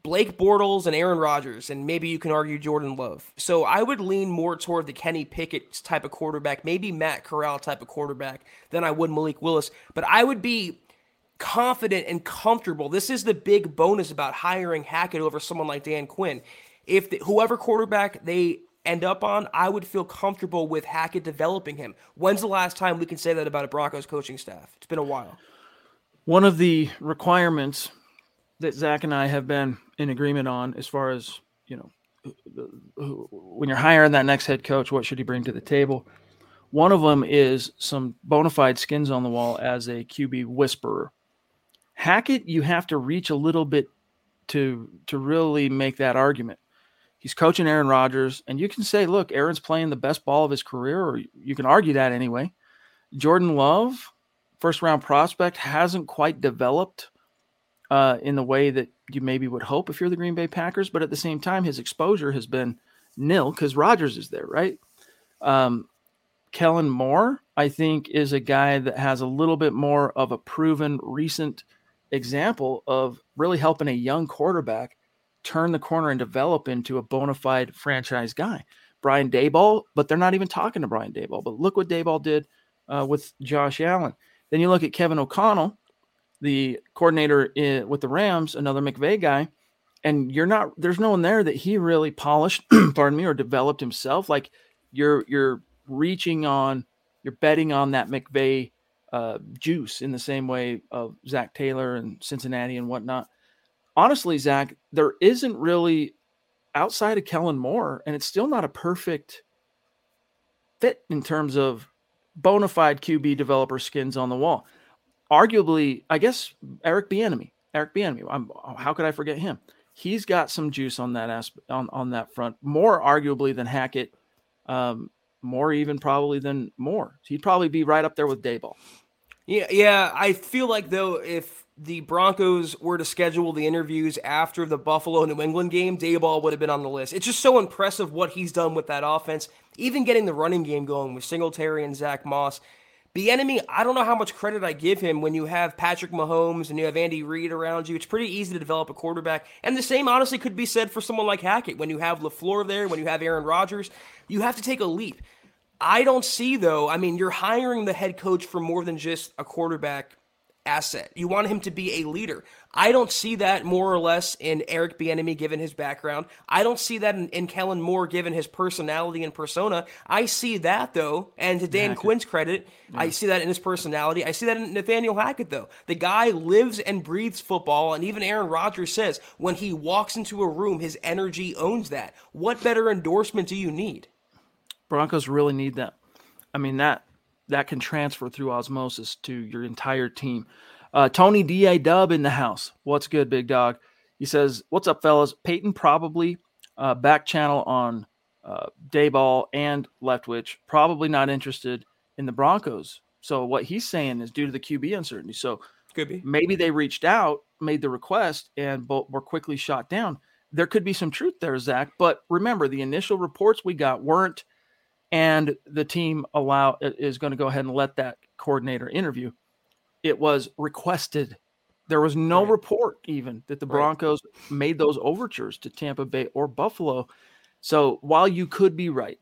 Blake Bortles and Aaron Rodgers, and maybe you can argue Jordan Love. So I would lean more toward the Kenny Pickett type of quarterback, maybe Matt Corral type of quarterback than I would Malik Willis. But I would be confident and comfortable. This is the big bonus about hiring Hackett over someone like Dan Quinn. If the, whoever quarterback they end up on, I would feel comfortable with Hackett developing him. When's the last time we can say that about a Broncos coaching staff? It's been a while.
One of the requirements that Zach and I have been in agreement on, as far as you know, when you're hiring that next head coach, what should he bring to the table? One of them is some bona fide skins on the wall as a QB whisperer. Hackett, you have to reach a little bit to to really make that argument. He's coaching Aaron Rodgers, and you can say, look, Aaron's playing the best ball of his career, or you can argue that anyway. Jordan Love, first round prospect, hasn't quite developed uh, in the way that you maybe would hope if you're the Green Bay Packers, but at the same time, his exposure has been nil because Rodgers is there, right? Um, Kellen Moore, I think, is a guy that has a little bit more of a proven recent example of really helping a young quarterback turn the corner and develop into a bona fide franchise guy. Brian Daboll, but they're not even talking to Brian Daboll. But look what Daboll did uh, with Josh Allen. Then you look at Kevin O'Connell, the coordinator in, with the Rams, another McVay guy, and you're not there's no one there that he really polished, pardon me, or developed himself. Like you're you're reaching on, you're betting on that McVay uh, juice in the same way of Zac Taylor and Cincinnati and whatnot. Honestly, Zach, there isn't really outside of Kellen Moore, and it's still not a perfect fit in terms of bona fide QB developer skins on the wall. Arguably, I guess Eric Bieniemy. Eric Bieniemy. How could I forget him? He's got some juice on that aspect, on on that front, more arguably than Hackett, um, more even probably than Moore. He'd probably be right up there with Daboll.
Yeah, yeah. I feel like though, if the Broncos were to schedule the interviews after the Buffalo New England game, Daboll would have been on the list. It's just so impressive what he's done with that offense, even getting the running game going with Singletary and Zack Moss. Bieniemy, I don't know how much credit I give him when you have Patrick Mahomes and you have Andy Reid around you. It's pretty easy to develop a quarterback. And the same honestly could be said for someone like Hackett. When you have LaFleur there, when you have Aaron Rodgers, you have to take a leap. I don't see though, I mean, you're hiring the head coach for more than just a quarterback asset. You want him to be a leader. I don't see that more or less in Eric Bieniemy given his background. I don't see that in, in Kellen Moore given his personality and persona. I see that though, and to Dan. Quinn's credit, yeah. I see that in his personality. I see that in Nathaniel Hackett though. The guy lives and breathes football, and even Aaron Rodgers says when he walks into a room, his energy owns that. What better endorsement do you need?
Broncos really need that. I mean that that can transfer through osmosis to your entire team. Uh, Tony Da Dub in the house. What's good, big dog? He says, "What's up, fellas? Paton probably uh, back channel on uh, Daboll and Leftwich. Probably not interested in the Broncos. So what he's saying is due to the QB uncertainty. So
could be
maybe they reached out, made the request, and both were quickly shot down. There could be some truth there, Zach. But remember, the initial reports we got weren't." And the team allow is going to go ahead and let that coordinator interview. It was requested. There was no right. report even that the Broncos right. made those overtures to Tampa Bay or Buffalo. So while you could be right,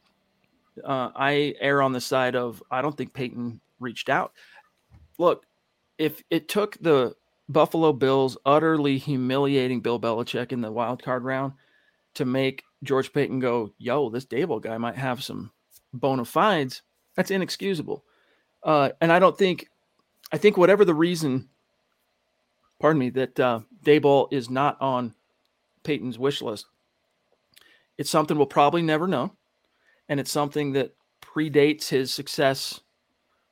uh, I err on the side of I don't think Paton reached out. Look, if it took the Buffalo Bills utterly humiliating Bill Belichick in the wild card round to make George Paton go, yo, this Daboll guy might have some bona fides, that's inexcusable. Uh, and I don't think, I think whatever the reason, pardon me, that uh, Daboll is not on Paton's wish list, it's something we'll probably never know. And it's something that predates his success,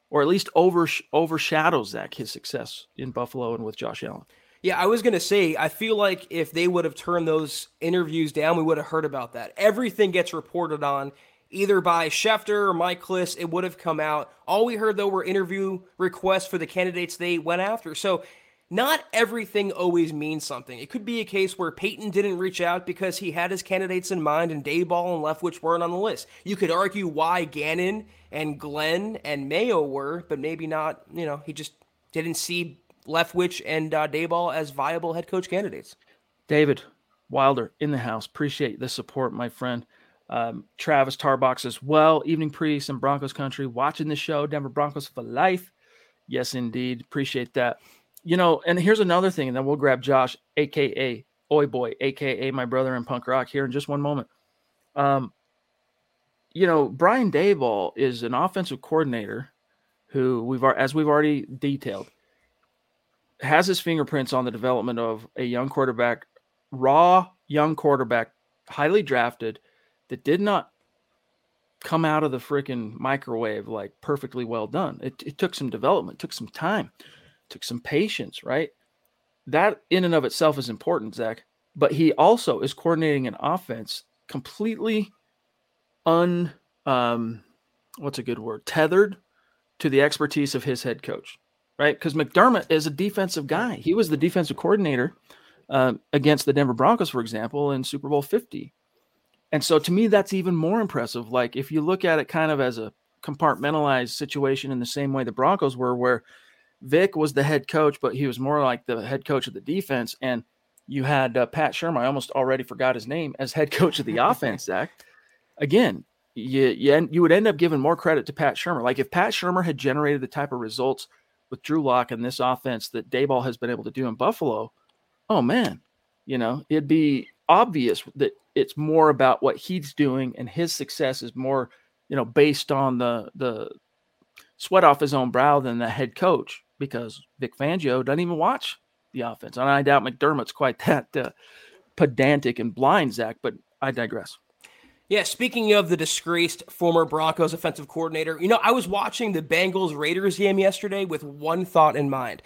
or at least over, overshadows Zach his success in Buffalo and with Josh Allen.
Yeah, I was going to say, I feel like if they would have turned those interviews down, we would have heard about that. Everything gets reported on either by Schefter or Mike Klis, it would have come out. All we heard though were interview requests for the candidates they went after. So not everything always means something. It could be a case where Paton didn't reach out because he had his candidates in mind and Daboll and Leftwich weren't on the list. You could argue why Gannon and Glenn and Mayo were, but maybe not, you know, he just didn't see Leftwich and uh, Daboll as viable head coach candidates.
David Wilder in the house. Appreciate the support, my friend. Um, Travis Tarbox as well. Evening Priest and Broncos Country watching the show. Denver Broncos for life. Yes, indeed. Appreciate that. You know, and here's another thing, and then we'll grab Josh, aka Oi Boy, aka my brother in punk rock, here in just one moment. Um, you know, Brian Daboll is an offensive coordinator who we've as we've already detailed has his fingerprints on the development of a young quarterback, raw young quarterback, highly drafted that did not come out of the freaking microwave like perfectly well done. It, it took some development, took some time, took some patience, right? That in and of itself is important, Zach. But he also is coordinating an offense completely un um what's a good word tethered to the expertise of his head coach, right? Because McDermott is a defensive guy. He was the defensive coordinator uh, against the Denver Broncos, for example, in Super Bowl 50. And so to me, that's even more impressive. Like if you look at it kind of as a compartmentalized situation in the same way the Broncos were, where Vic was the head coach, but he was more like the head coach of the defense. And you had uh, Pat Shurmur, I almost already forgot his name, as head coach of the offense, Zach. Again, you, you, you would end up giving more credit to Pat Shurmur. Like if Pat Shurmur had generated the type of results with Drew Lock and this offense that Daboll has been able to do in Buffalo, oh man, you know, it'd be obvious that it's more about what he's doing and his success is more you know based on the the sweat off his own brow than the head coach because Vic Fangio doesn't even watch the offense and I doubt McDermott's quite that uh, pedantic and blind Zach but I digress.
Yeah, speaking of the disgraced former Broncos offensive coordinator, you know, I was watching the Bengals Raiders game yesterday with one thought in mind.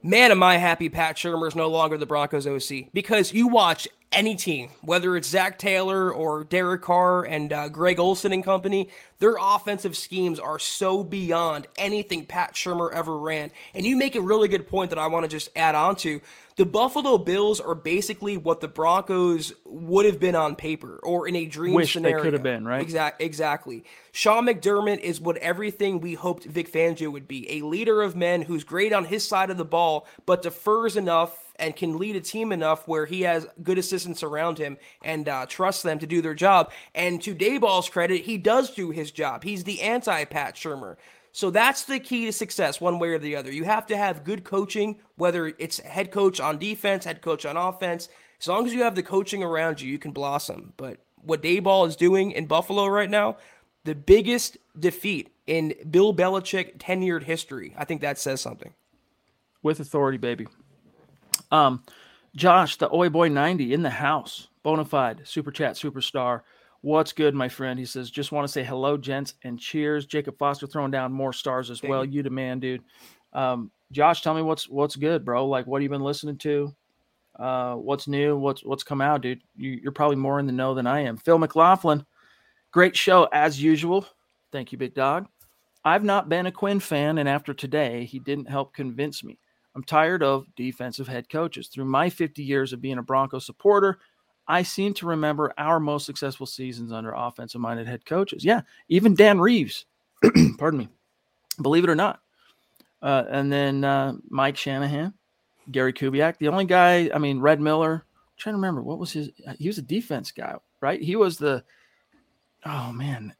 Man, am I happy Pat Shurmur is no longer the Broncos OC because you watch any team, whether it's Zac Taylor or Derek Carr and uh, Greg Olson and company, their offensive schemes are so beyond anything Pat Shurmur ever ran. And you make a really good point that I want to just add on to. The Buffalo Bills are basically what the Broncos would have been on paper or in a dream
Wish
scenario.
they could have been, right?
Exactly. Exactly. Sean McDermott is what everything we hoped Vic Fangio would be a leader of men who's great on his side of the ball, but defers enough and can lead a team enough where he has good assistants around him and uh, trusts them to do their job. And to Daboll's credit, he does do his job. He's the anti Pat Shurmur. So that's the key to success, one way or the other. You have to have good coaching, whether it's head coach on defense, head coach on offense. As long as you have the coaching around you, you can blossom. But what Daboll is doing in Buffalo right now, the biggest defeat in Bill Belichick tenured history. I think that says something.
With authority, baby. Um, Josh, the Oi Boy 90 in the house, bona fide, super chat, superstar. What's good, my friend? He says, just want to say hello, gents, and cheers. Jacob Foster throwing down more stars as
Thank
well.
you.
You demand, dude. Um, Josh, tell me what's what's good, bro. Like, what have you been listening to? Uh, what's new? What's what's come out, dude? You, you're probably more in the know than I am. Phil McLaughlin, great show as usual. Thank you, big dog. I've not been a Quinn fan, and after today, he didn't help convince me. I'm tired of defensive head coaches. Through my 50 years of being a Bronco supporter, I seem to remember our most successful seasons under offensive minded head coaches. Yeah, even Dan Reeves, pardon me, believe it or not. Uh, and then uh, Mike Shanahan, Gary Kubiak. The only guy, I mean, Red Miller. I'm trying to remember what was his. He was a defense guy, right? He was the. Oh man,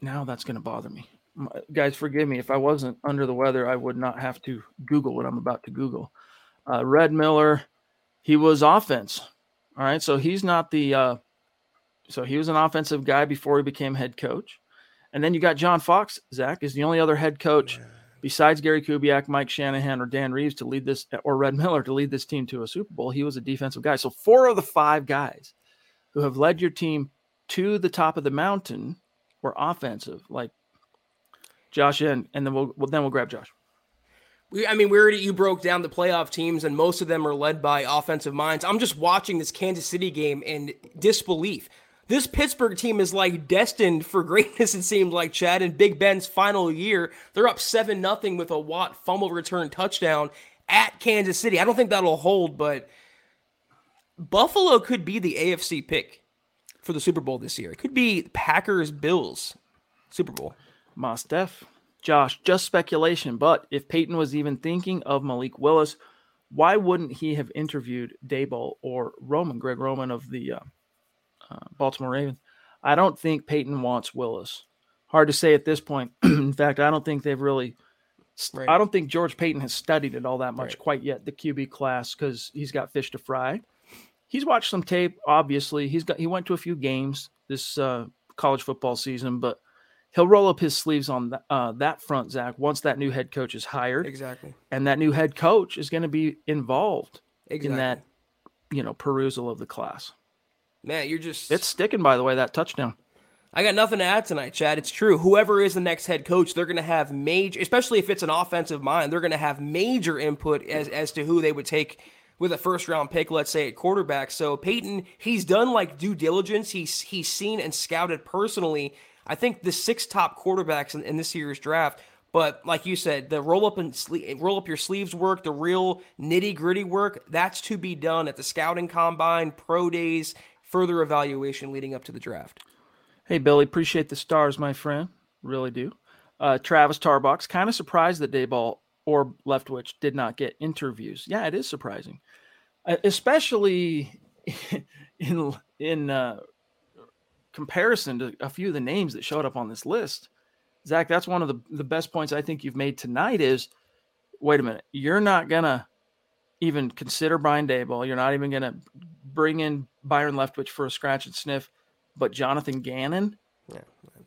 now that's going to bother me, guys. Forgive me if I wasn't under the weather. I would not have to Google what I'm about to Google. Uh, Red Miller, he was offense. All right, so he's not the. Uh, so he was an offensive guy before he became head coach, and then you got John Fox. Zach is the only other head coach besides Gary Kubiak, Mike Shanahan, or Dan Reeves to lead this, or Red Miller to lead this team to a Super Bowl. He was a defensive guy. So four of the five guys who have led your team to the top of the mountain were offensive, like Josh and and then we'll, well then we'll grab Josh.
We, I mean, we already you broke down the playoff teams, and most of them are led by offensive minds. I'm just watching this Kansas City game in disbelief. This Pittsburgh team is like destined for greatness. It seems like Chad in Big Ben's final year. They're up seven nothing with a Watt fumble return touchdown at Kansas City. I don't think that'll hold, but Buffalo could be the AFC pick for the Super Bowl this year. It could be Packers Bills Super Bowl.
Moss Def. Josh, just speculation, but if Paton was even thinking of Malik Willis, why wouldn't he have interviewed Daboll or Roman, Greg Roman of the uh, uh, Baltimore Ravens? I don't think Paton wants Willis. Hard to say at this point. In fact, I don't think they've really.
Right.
I don't think George Paton has studied it all that much
Right.
quite yet, the QB class, because he's got fish to fry. He's watched some tape, obviously. He's got he went to a few games this uh, college football season, but he'll roll up his sleeves on uh, that front, Zach, once that new head coach is hired,
Exactly.
and that new head coach is going to be involved
Exactly.
in that, you know, perusal of the class.
Man, you're just
It's sticking, by the way, that touchdown.
I got nothing to add tonight, Chad. It's true. Whoever is the next head coach, they're going to have major, especially if it's an offensive mind, they're going to have major input as as to who they would take with a first round pick, let's say at quarterback. So Paton, he's done like due diligence. He's he's seen and scouted personally. I think the six top quarterbacks in, in this year's draft. But like you said, the roll up and sle- roll up your sleeves work, the real nitty gritty work, that's to be done at the scouting combine, pro days, further evaluation leading up to the draft.
Hey, Billy, appreciate the stars, my friend. Really do. Uh, Travis Tarbox, kind of surprised that Daboll or Leftwich did not get interviews. Yeah, it is surprising, uh, especially in in uh, comparison to a few of the names that showed up on this list. Zach, that's one of the, the best points I think you've made tonight is wait a minute, you're not going to even consider Brian Daboll. You're not even going to bring in Byron Leftwich for a scratch and sniff, but Jonathan Gannon,
Yeah.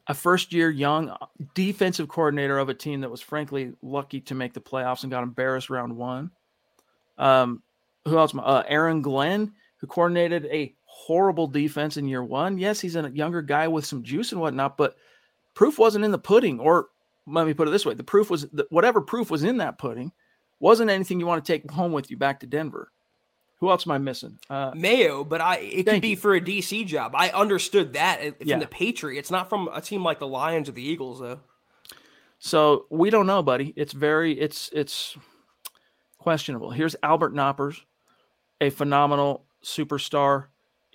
a first year young defensive coordinator of a team that was frankly lucky to make the playoffs and got embarrassed round one. Um, who else? Uh, Aaron Glenn, who coordinated a horrible defense in year one. Yes, he's a younger guy with some juice and whatnot, but proof wasn't in the pudding. Or let me put it this way: the proof was that whatever proof was in that pudding wasn't anything you want to take home with you back to Denver. Who else am I missing? Uh,
Mayo, but I it could be
you.
for a DC job. I understood that uh, from
Yeah.
the Patriots, not from a team like the Lions or the Eagles, though.
So we don't know, buddy. It's very it's it's questionable. Here's Albert Knoppers, a phenomenal superstar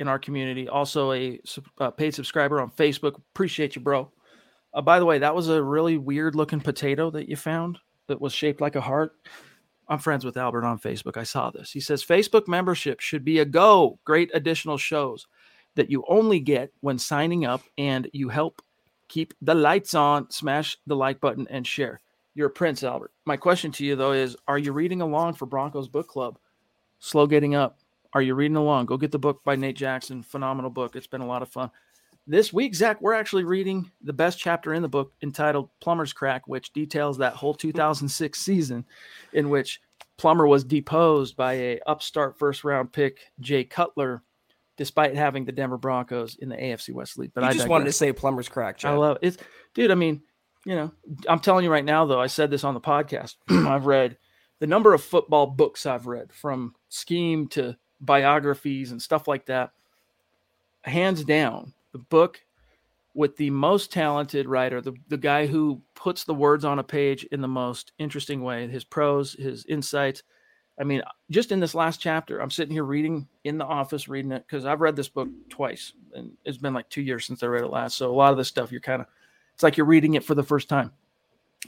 in our community, also a uh, paid subscriber on Facebook. Appreciate you, bro. Uh, by the way, that was a really weird looking potato that you found that was shaped like a heart. I'm friends with Albert on Facebook. I saw this. He says Facebook membership should be a go. Great additional shows that you only get when signing up and you help keep the lights on, smash the like button, and share. You're a prince, Albert. My question to you, though, is Are you reading along for Broncos Book Club? Slow Getting Up. Are you reading along? Go get the book by Nate Jackson. Phenomenal book. It's been a lot of fun. This week, Zach, we're actually reading the best chapter in the book entitled Plumber's Crack, which details that whole hmm. 2006 season in which Plummer was deposed by a upstart first round pick, Jay Cutler, despite having the Denver Broncos in the AFC West lead. But
you
I
just wanted to say plumber's crack,
I love it. It's, dude. I mean, you know, I'm telling you right now, though. I said this on the podcast. I've read the number of football books I've read, from scheme to biographies and stuff like that. Hands down, the book with the most talented writer, the the guy who puts the words on a page in the most interesting way. His prose, his insights. I mean, just in this last chapter, I'm sitting here reading in the office, reading it because I've read this book twice, and it's been like two years since I read it last. So a lot of this stuff, you're kind of, it's like you're reading it for the first time.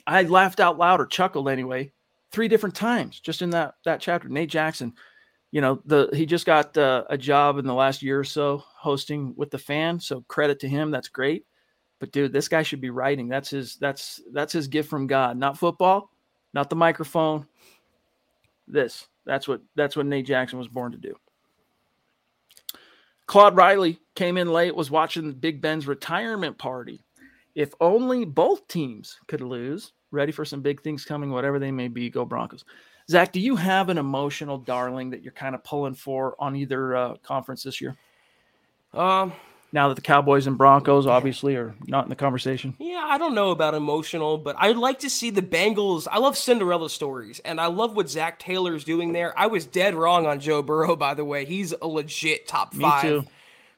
I laughed out loud or chuckled anyway, three different times just in that that chapter. Nate Jackson, you know, the he just got uh, a job in the last year or so hosting with the fan, so credit to him. That's great. But dude, this guy should be writing. That's his that's that's his gift from God, not football, not the microphone. This that's what that's what Nate Jackson was born to do. Claude Riley came in late, was watching Big Ben's retirement party. If only both teams could lose. Ready for some big things coming, whatever they may be. Go Broncos. Zach, do you have an emotional darling that you're kind of pulling for on either uh, conference this year?
Um,
Now that the Cowboys and Broncos obviously are not in the conversation.
yeah, I don't know about emotional, but I'd like to see the Bengals. I love Cinderella stories, and I love what Zac Taylor's doing there. I was dead wrong on Joe Burrow, by the way. He's a legit top five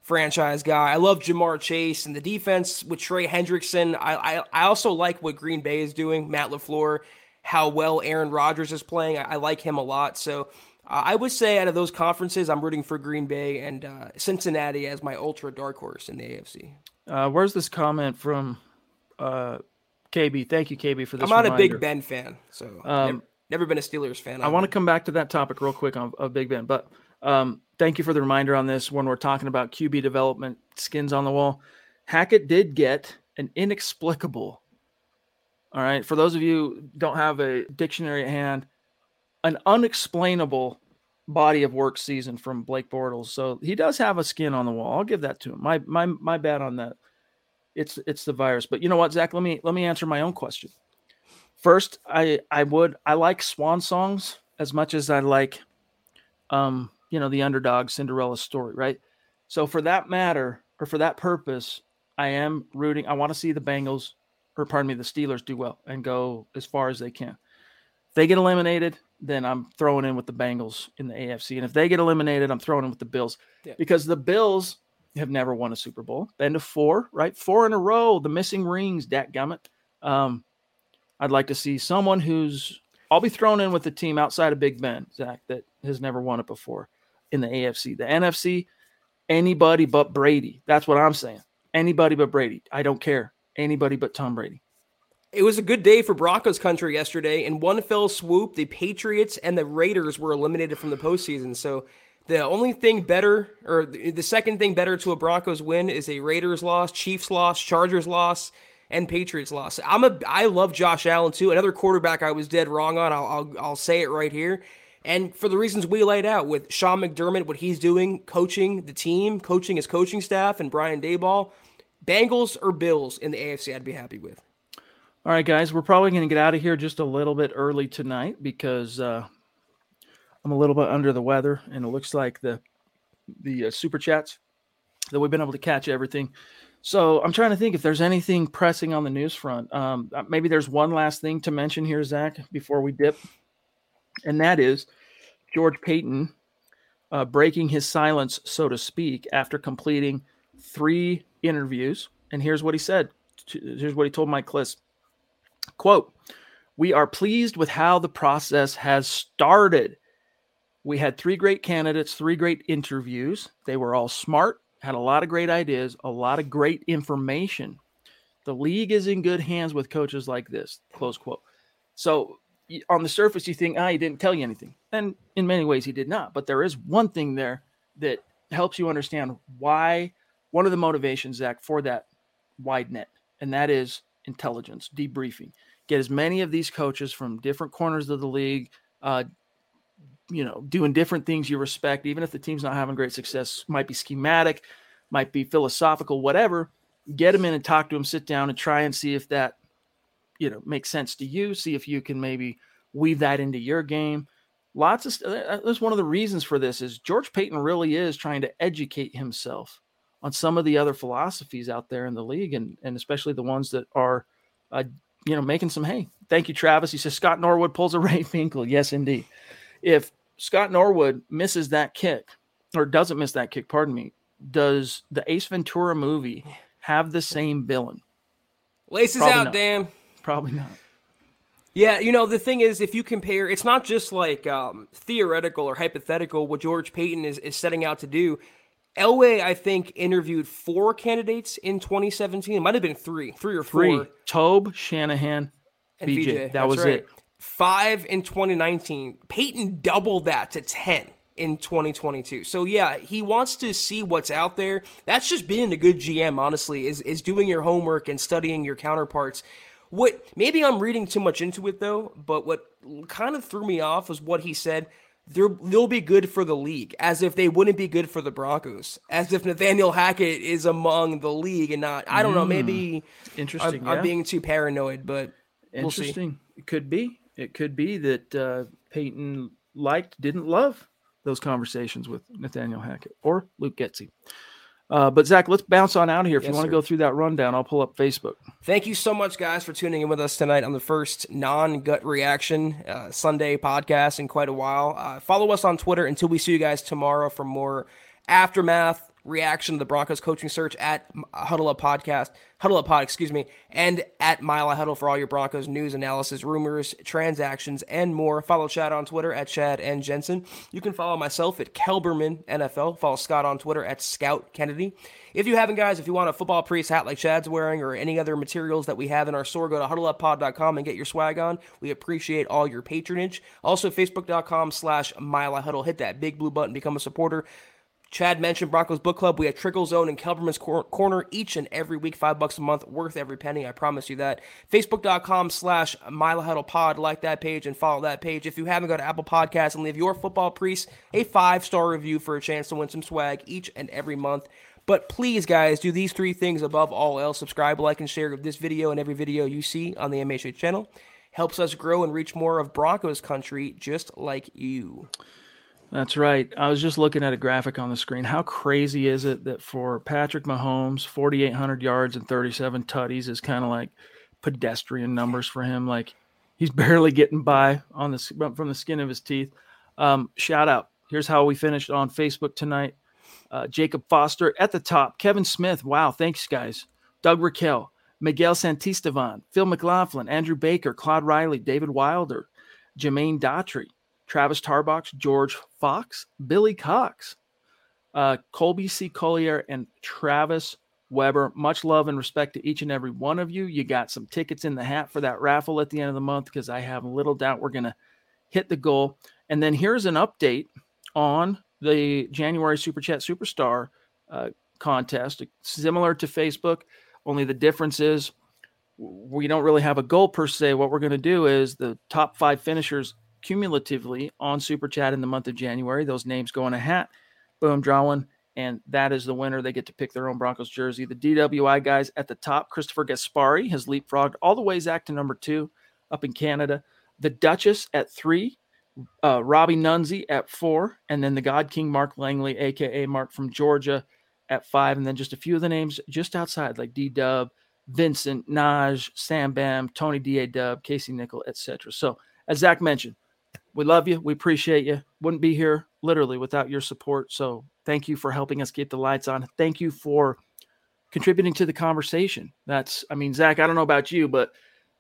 franchise guy. I love Ja'Marr Chase and the defense with Trey Hendrickson. I, I I also like what Green Bay is doing. Matt Lafleur, how well Aaron Rodgers is playing. I, I like him a lot. So. Uh, I would say out of those conferences, I'm rooting for Green Bay and uh, Cincinnati as my ultra dark horse in the AFC.
Uh, where's this comment from uh, KB? Thank you, KB, for this.
I'm not a. Big Ben fan, so
Um,
never, never been a Steelers fan.
I want to come back to that topic real quick on, of Big Ben, but um, thank you for the reminder on this when we're talking about QB development, skins on the wall. Hackett did get an inexplicable. All right, for those of you don't have a dictionary at hand, an unexplainable body of work season from Blake Bortles. So he does have a skin on the wall. I'll give that to him. My my my bad on that. It's it's the virus. But you know what, Zach? Let me let me answer my own question. First, I I would I like swan songs as much as I like um, you know, the underdog Cinderella story, right? So for that matter, or for that purpose, I am rooting. I want to see the Bengals, or pardon me, the Steelers do well and go as far as they can. If they get eliminated, then I'm throwing in with the Bengals in the AFC. And if they get eliminated, I'm throwing in with the Bills.
Yeah.
Because the Bills have never won a Super Bowl. Been to four, right? Four in a row. The missing rings, Dak Gummit. Um, I'd like to see someone who's I'll be thrown in with the team outside of Big Ben, Zach, that has never won it before in the AFC. The NFC, anybody but Brady. That's what I'm saying. Anybody but Brady. I don't care. Anybody but Tom Brady.
It was a good day for Broncos country yesterday. In one fell swoop, the Patriots and the Raiders were eliminated from the postseason. So the only thing better, or the second thing better to a Broncos win, is a Raiders loss, Chiefs loss, Chargers loss, and Patriots loss. I'm a, I love Josh Allen too. Another quarterback I was dead wrong on. I'll, I'll, I'll say it right here. And for the reasons we laid out with Sean McDermott, what he's doing, coaching the team, coaching his coaching staff, and Brian Daboll, Bengals or Bills in the AFC, I'd be happy with.
All right, guys, we're probably going to get out of here just a little bit early tonight because uh, I'm a little bit under the weather, and it looks like the the uh, super chats that we've been able to catch everything. So I'm trying to think if there's anything pressing on the news front. Um, uh, maybe there's one last thing to mention here, Zach, before we dip, and that is George Paton uh, breaking his silence, so to speak, after completing three interviews. And here's what he said. Here's what he told Mike Klis. Quote, we are pleased with how the process has started. We had three great candidates, three great interviews. They were all smart, had a lot of great ideas, a lot of great information. The league is in good hands with coaches like this. Close quote. So on the surface, you think, ah, he didn't tell you anything. And in many ways, he did not. But there is one thing there that helps you understand why one of the motivations, Zach, for that wide net, and that is intelligence, debriefing. Get as many of these coaches from different corners of the league, uh, you know, doing different things you respect, even if the team's not having great success, might be schematic, might be philosophical, whatever. Get them in and talk to them, sit down and try and see if that, you know, makes sense to you. See if you can maybe weave that into your game. Lots of uh, that's one of the reasons for this is George Paton really is trying to educate himself on some of the other philosophies out there in the league, and and especially the ones that are, uh, you know, making some hay. Thank you, Travis. He says Scott Norwood pulls a Ray Finkle. Yes, indeed. If Scott Norwood misses that kick or doesn't miss that kick, pardon me, does the Ace Ventura movie have the same villain?
Laces Probably out, not. Dan.
Probably not.
Yeah, you know the thing is, if you compare, it's not just like um, theoretical or hypothetical what George Paton is, is setting out to do. Elway, I think, interviewed four candidates in 2017. It might have been three, three or
three.
four.
Toub, Shanahan, and VJ. VJ. That That's was right. it.
Five in 2019. Paton doubled that to 10 in 2022. So yeah, he wants to see what's out there. That's just being a good GM, honestly, is is doing your homework and studying your counterparts. What maybe I'm reading too much into it though, but what kind of threw me off was what he said they'll be good for the league, as if they wouldn't be good for the Broncos, as if Nathaniel Hackett is among the league and not. I don't mm. know. Maybe
hmm. interesting.
I'm, yeah. I'm, being too paranoid, but
interesting.
We'll
it could be. It could be that uh, Paton liked, didn't love those conversations with Nathaniel Hackett or Luke Getsy. Uh, but Zach, let's bounce on out of here. If yes, you want to go through that rundown, I'll pull up Facebook.
Thank you so much, guys, for tuning in with us tonight on the first non-gut reaction uh, Sunday podcast in quite a while. Uh, follow us on Twitter until we see you guys tomorrow for more aftermath reaction to the Broncos coaching search at Huddle Up Podcast, Huddle Up Pod, excuse me, and at Mile Huddle for all your Broncos news, analysis, rumors, transactions, and more. Follow Chad on Twitter at Chad and Jensen. You can follow myself at Kelberman NFL. Follow Scott on Twitter at Scout Kennedy. If you haven't, guys, if you want a football priest hat like Chad's wearing or any other materials that we have in our store, go to huddleuppod.com and get your swag on. We appreciate all your patronage. Also, facebook.com slash Mile Huddle. Hit that big blue button, become a supporter. Chad mentioned Broncos Book Club. We have Trickle Zone and Kelberman's Corner each and every week, five bucks a month, worth every penny. I promise you that. Facebook.com slash Pod. Like that page and follow that page. If you haven't, go to Apple Podcasts and leave your football priest a five star review for a chance to win some swag each and every month. But please, guys, do these three things above all else. Subscribe, like, and share this video and every video you see on the MHA channel. Helps us grow and reach more of Broncos country just like you.
That's right. I was just looking at a graphic on the screen. How crazy is it that for Patrick Mahomes, 4,800 yards and 37 tutties is kind of like pedestrian numbers for him. Like he's barely getting by on the from the skin of his teeth. Um, shout out. Here's how we finished on Facebook tonight. Uh, Jacob Foster at the top. Kevin Smith. Wow. Thanks, guys. Doug Raquel. Miguel Santistevan. Phil McLaughlin. Andrew Baker. Claude Riley. David Wilder. Jermaine Daughtry. Travis Tarbox, George Fox, Billy Cox, uh, Colby C. Collier, and Travis Weber. Much love and respect to each and every one of you. You got some tickets in the hat for that raffle at the end of the month because I have little doubt we're going to hit the goal. And then here's an update on the January Super Chat Superstar uh, contest, similar to Facebook, only the difference is we don't really have a goal per se. What we're going to do is the top five finishers cumulatively on Super Chat in the month of January. Those names go in a hat. Boom, draw one. And that is the winner. They get to pick their own Broncos jersey. The DWI guys at the top, Christopher Gaspari has leapfrogged all the way Zach to number two up in Canada. The Duchess at three, uh, Robbie Nunzi at four, and then the God King Mark Langley, aka Mark from Georgia, at five, and then just a few of the names just outside, like D Dub, Vincent, Naj, Sam Bam, Tony D A Dub, Casey Nickel, etc. So, as Zach mentioned, we love you. We appreciate you. Wouldn't be here literally without your support. So thank you for helping us keep the lights on. Thank you for contributing to the conversation. That's, I mean, Zach, I don't know about you, but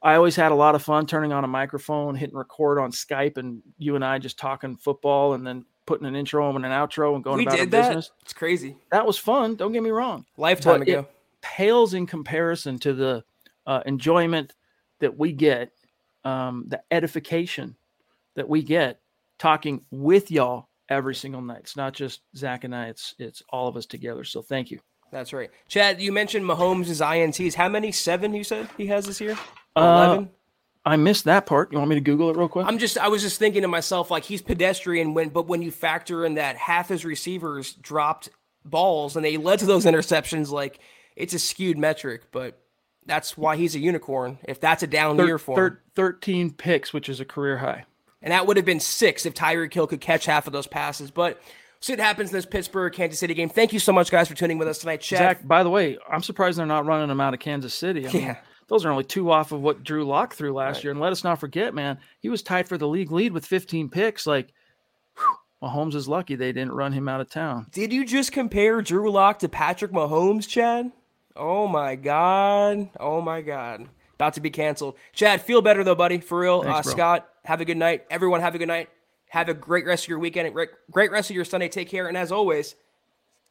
I always had a lot of fun turning on a microphone, hitting record on Skype, and you and I just talking football and then putting an intro and an outro and going
we
about
did
our
that?
business.
It's crazy.
That was fun. Don't get me wrong.
Lifetime
But
ago.
It pales in comparison to the uh, enjoyment that we get, um, the edification that we get talking with y'all every single night. It's not just Zach and I. It's it's all of us together. So thank you.
That's right. Chad, you mentioned Mahomes' INTs. How many? Seven, you said he has this year?
Uh,
Eleven?
I missed that part. You want me to Google it real quick?
I'm just I was just thinking to myself, like he's pedestrian when but when you factor in that half his receivers dropped balls and they led to those interceptions, like it's a skewed metric, but that's why he's a unicorn. If that's a down
Thir-
year for
thir- 13 picks, which is a career high.
And that would have been six if Tyreek Hill could catch half of those passes. But see what happens in this Pittsburgh Kansas City game. Thank you so much, guys, for tuning with us tonight. Chad,
Zach, by the way, I'm surprised they're not running him out of Kansas City. I mean,
Yeah.
those are only two off of what Drew Lock threw last year. And let us not forget, man, he was tied for the league lead with 15 picks. Like, whew, Mahomes is lucky they didn't run him out of town.
Did you just compare Drew Lock to Patrick Mahomes, Chad? Oh my god. Oh my god. About to be canceled. Chad, feel better though, buddy. For real.
Thanks,
uh. Scott, have a good night. Everyone, have a good night. Have a great rest of your weekend. Great, great rest of your Sunday. Take care. And as always,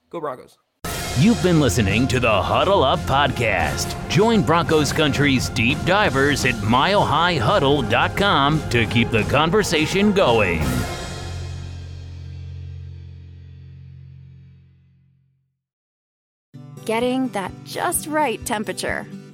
go Broncos.
You've been listening to the Huddle Up Podcast. Join Broncos Country's deep divers at milehighhuddle.com to keep the conversation going.
Getting that just right temperature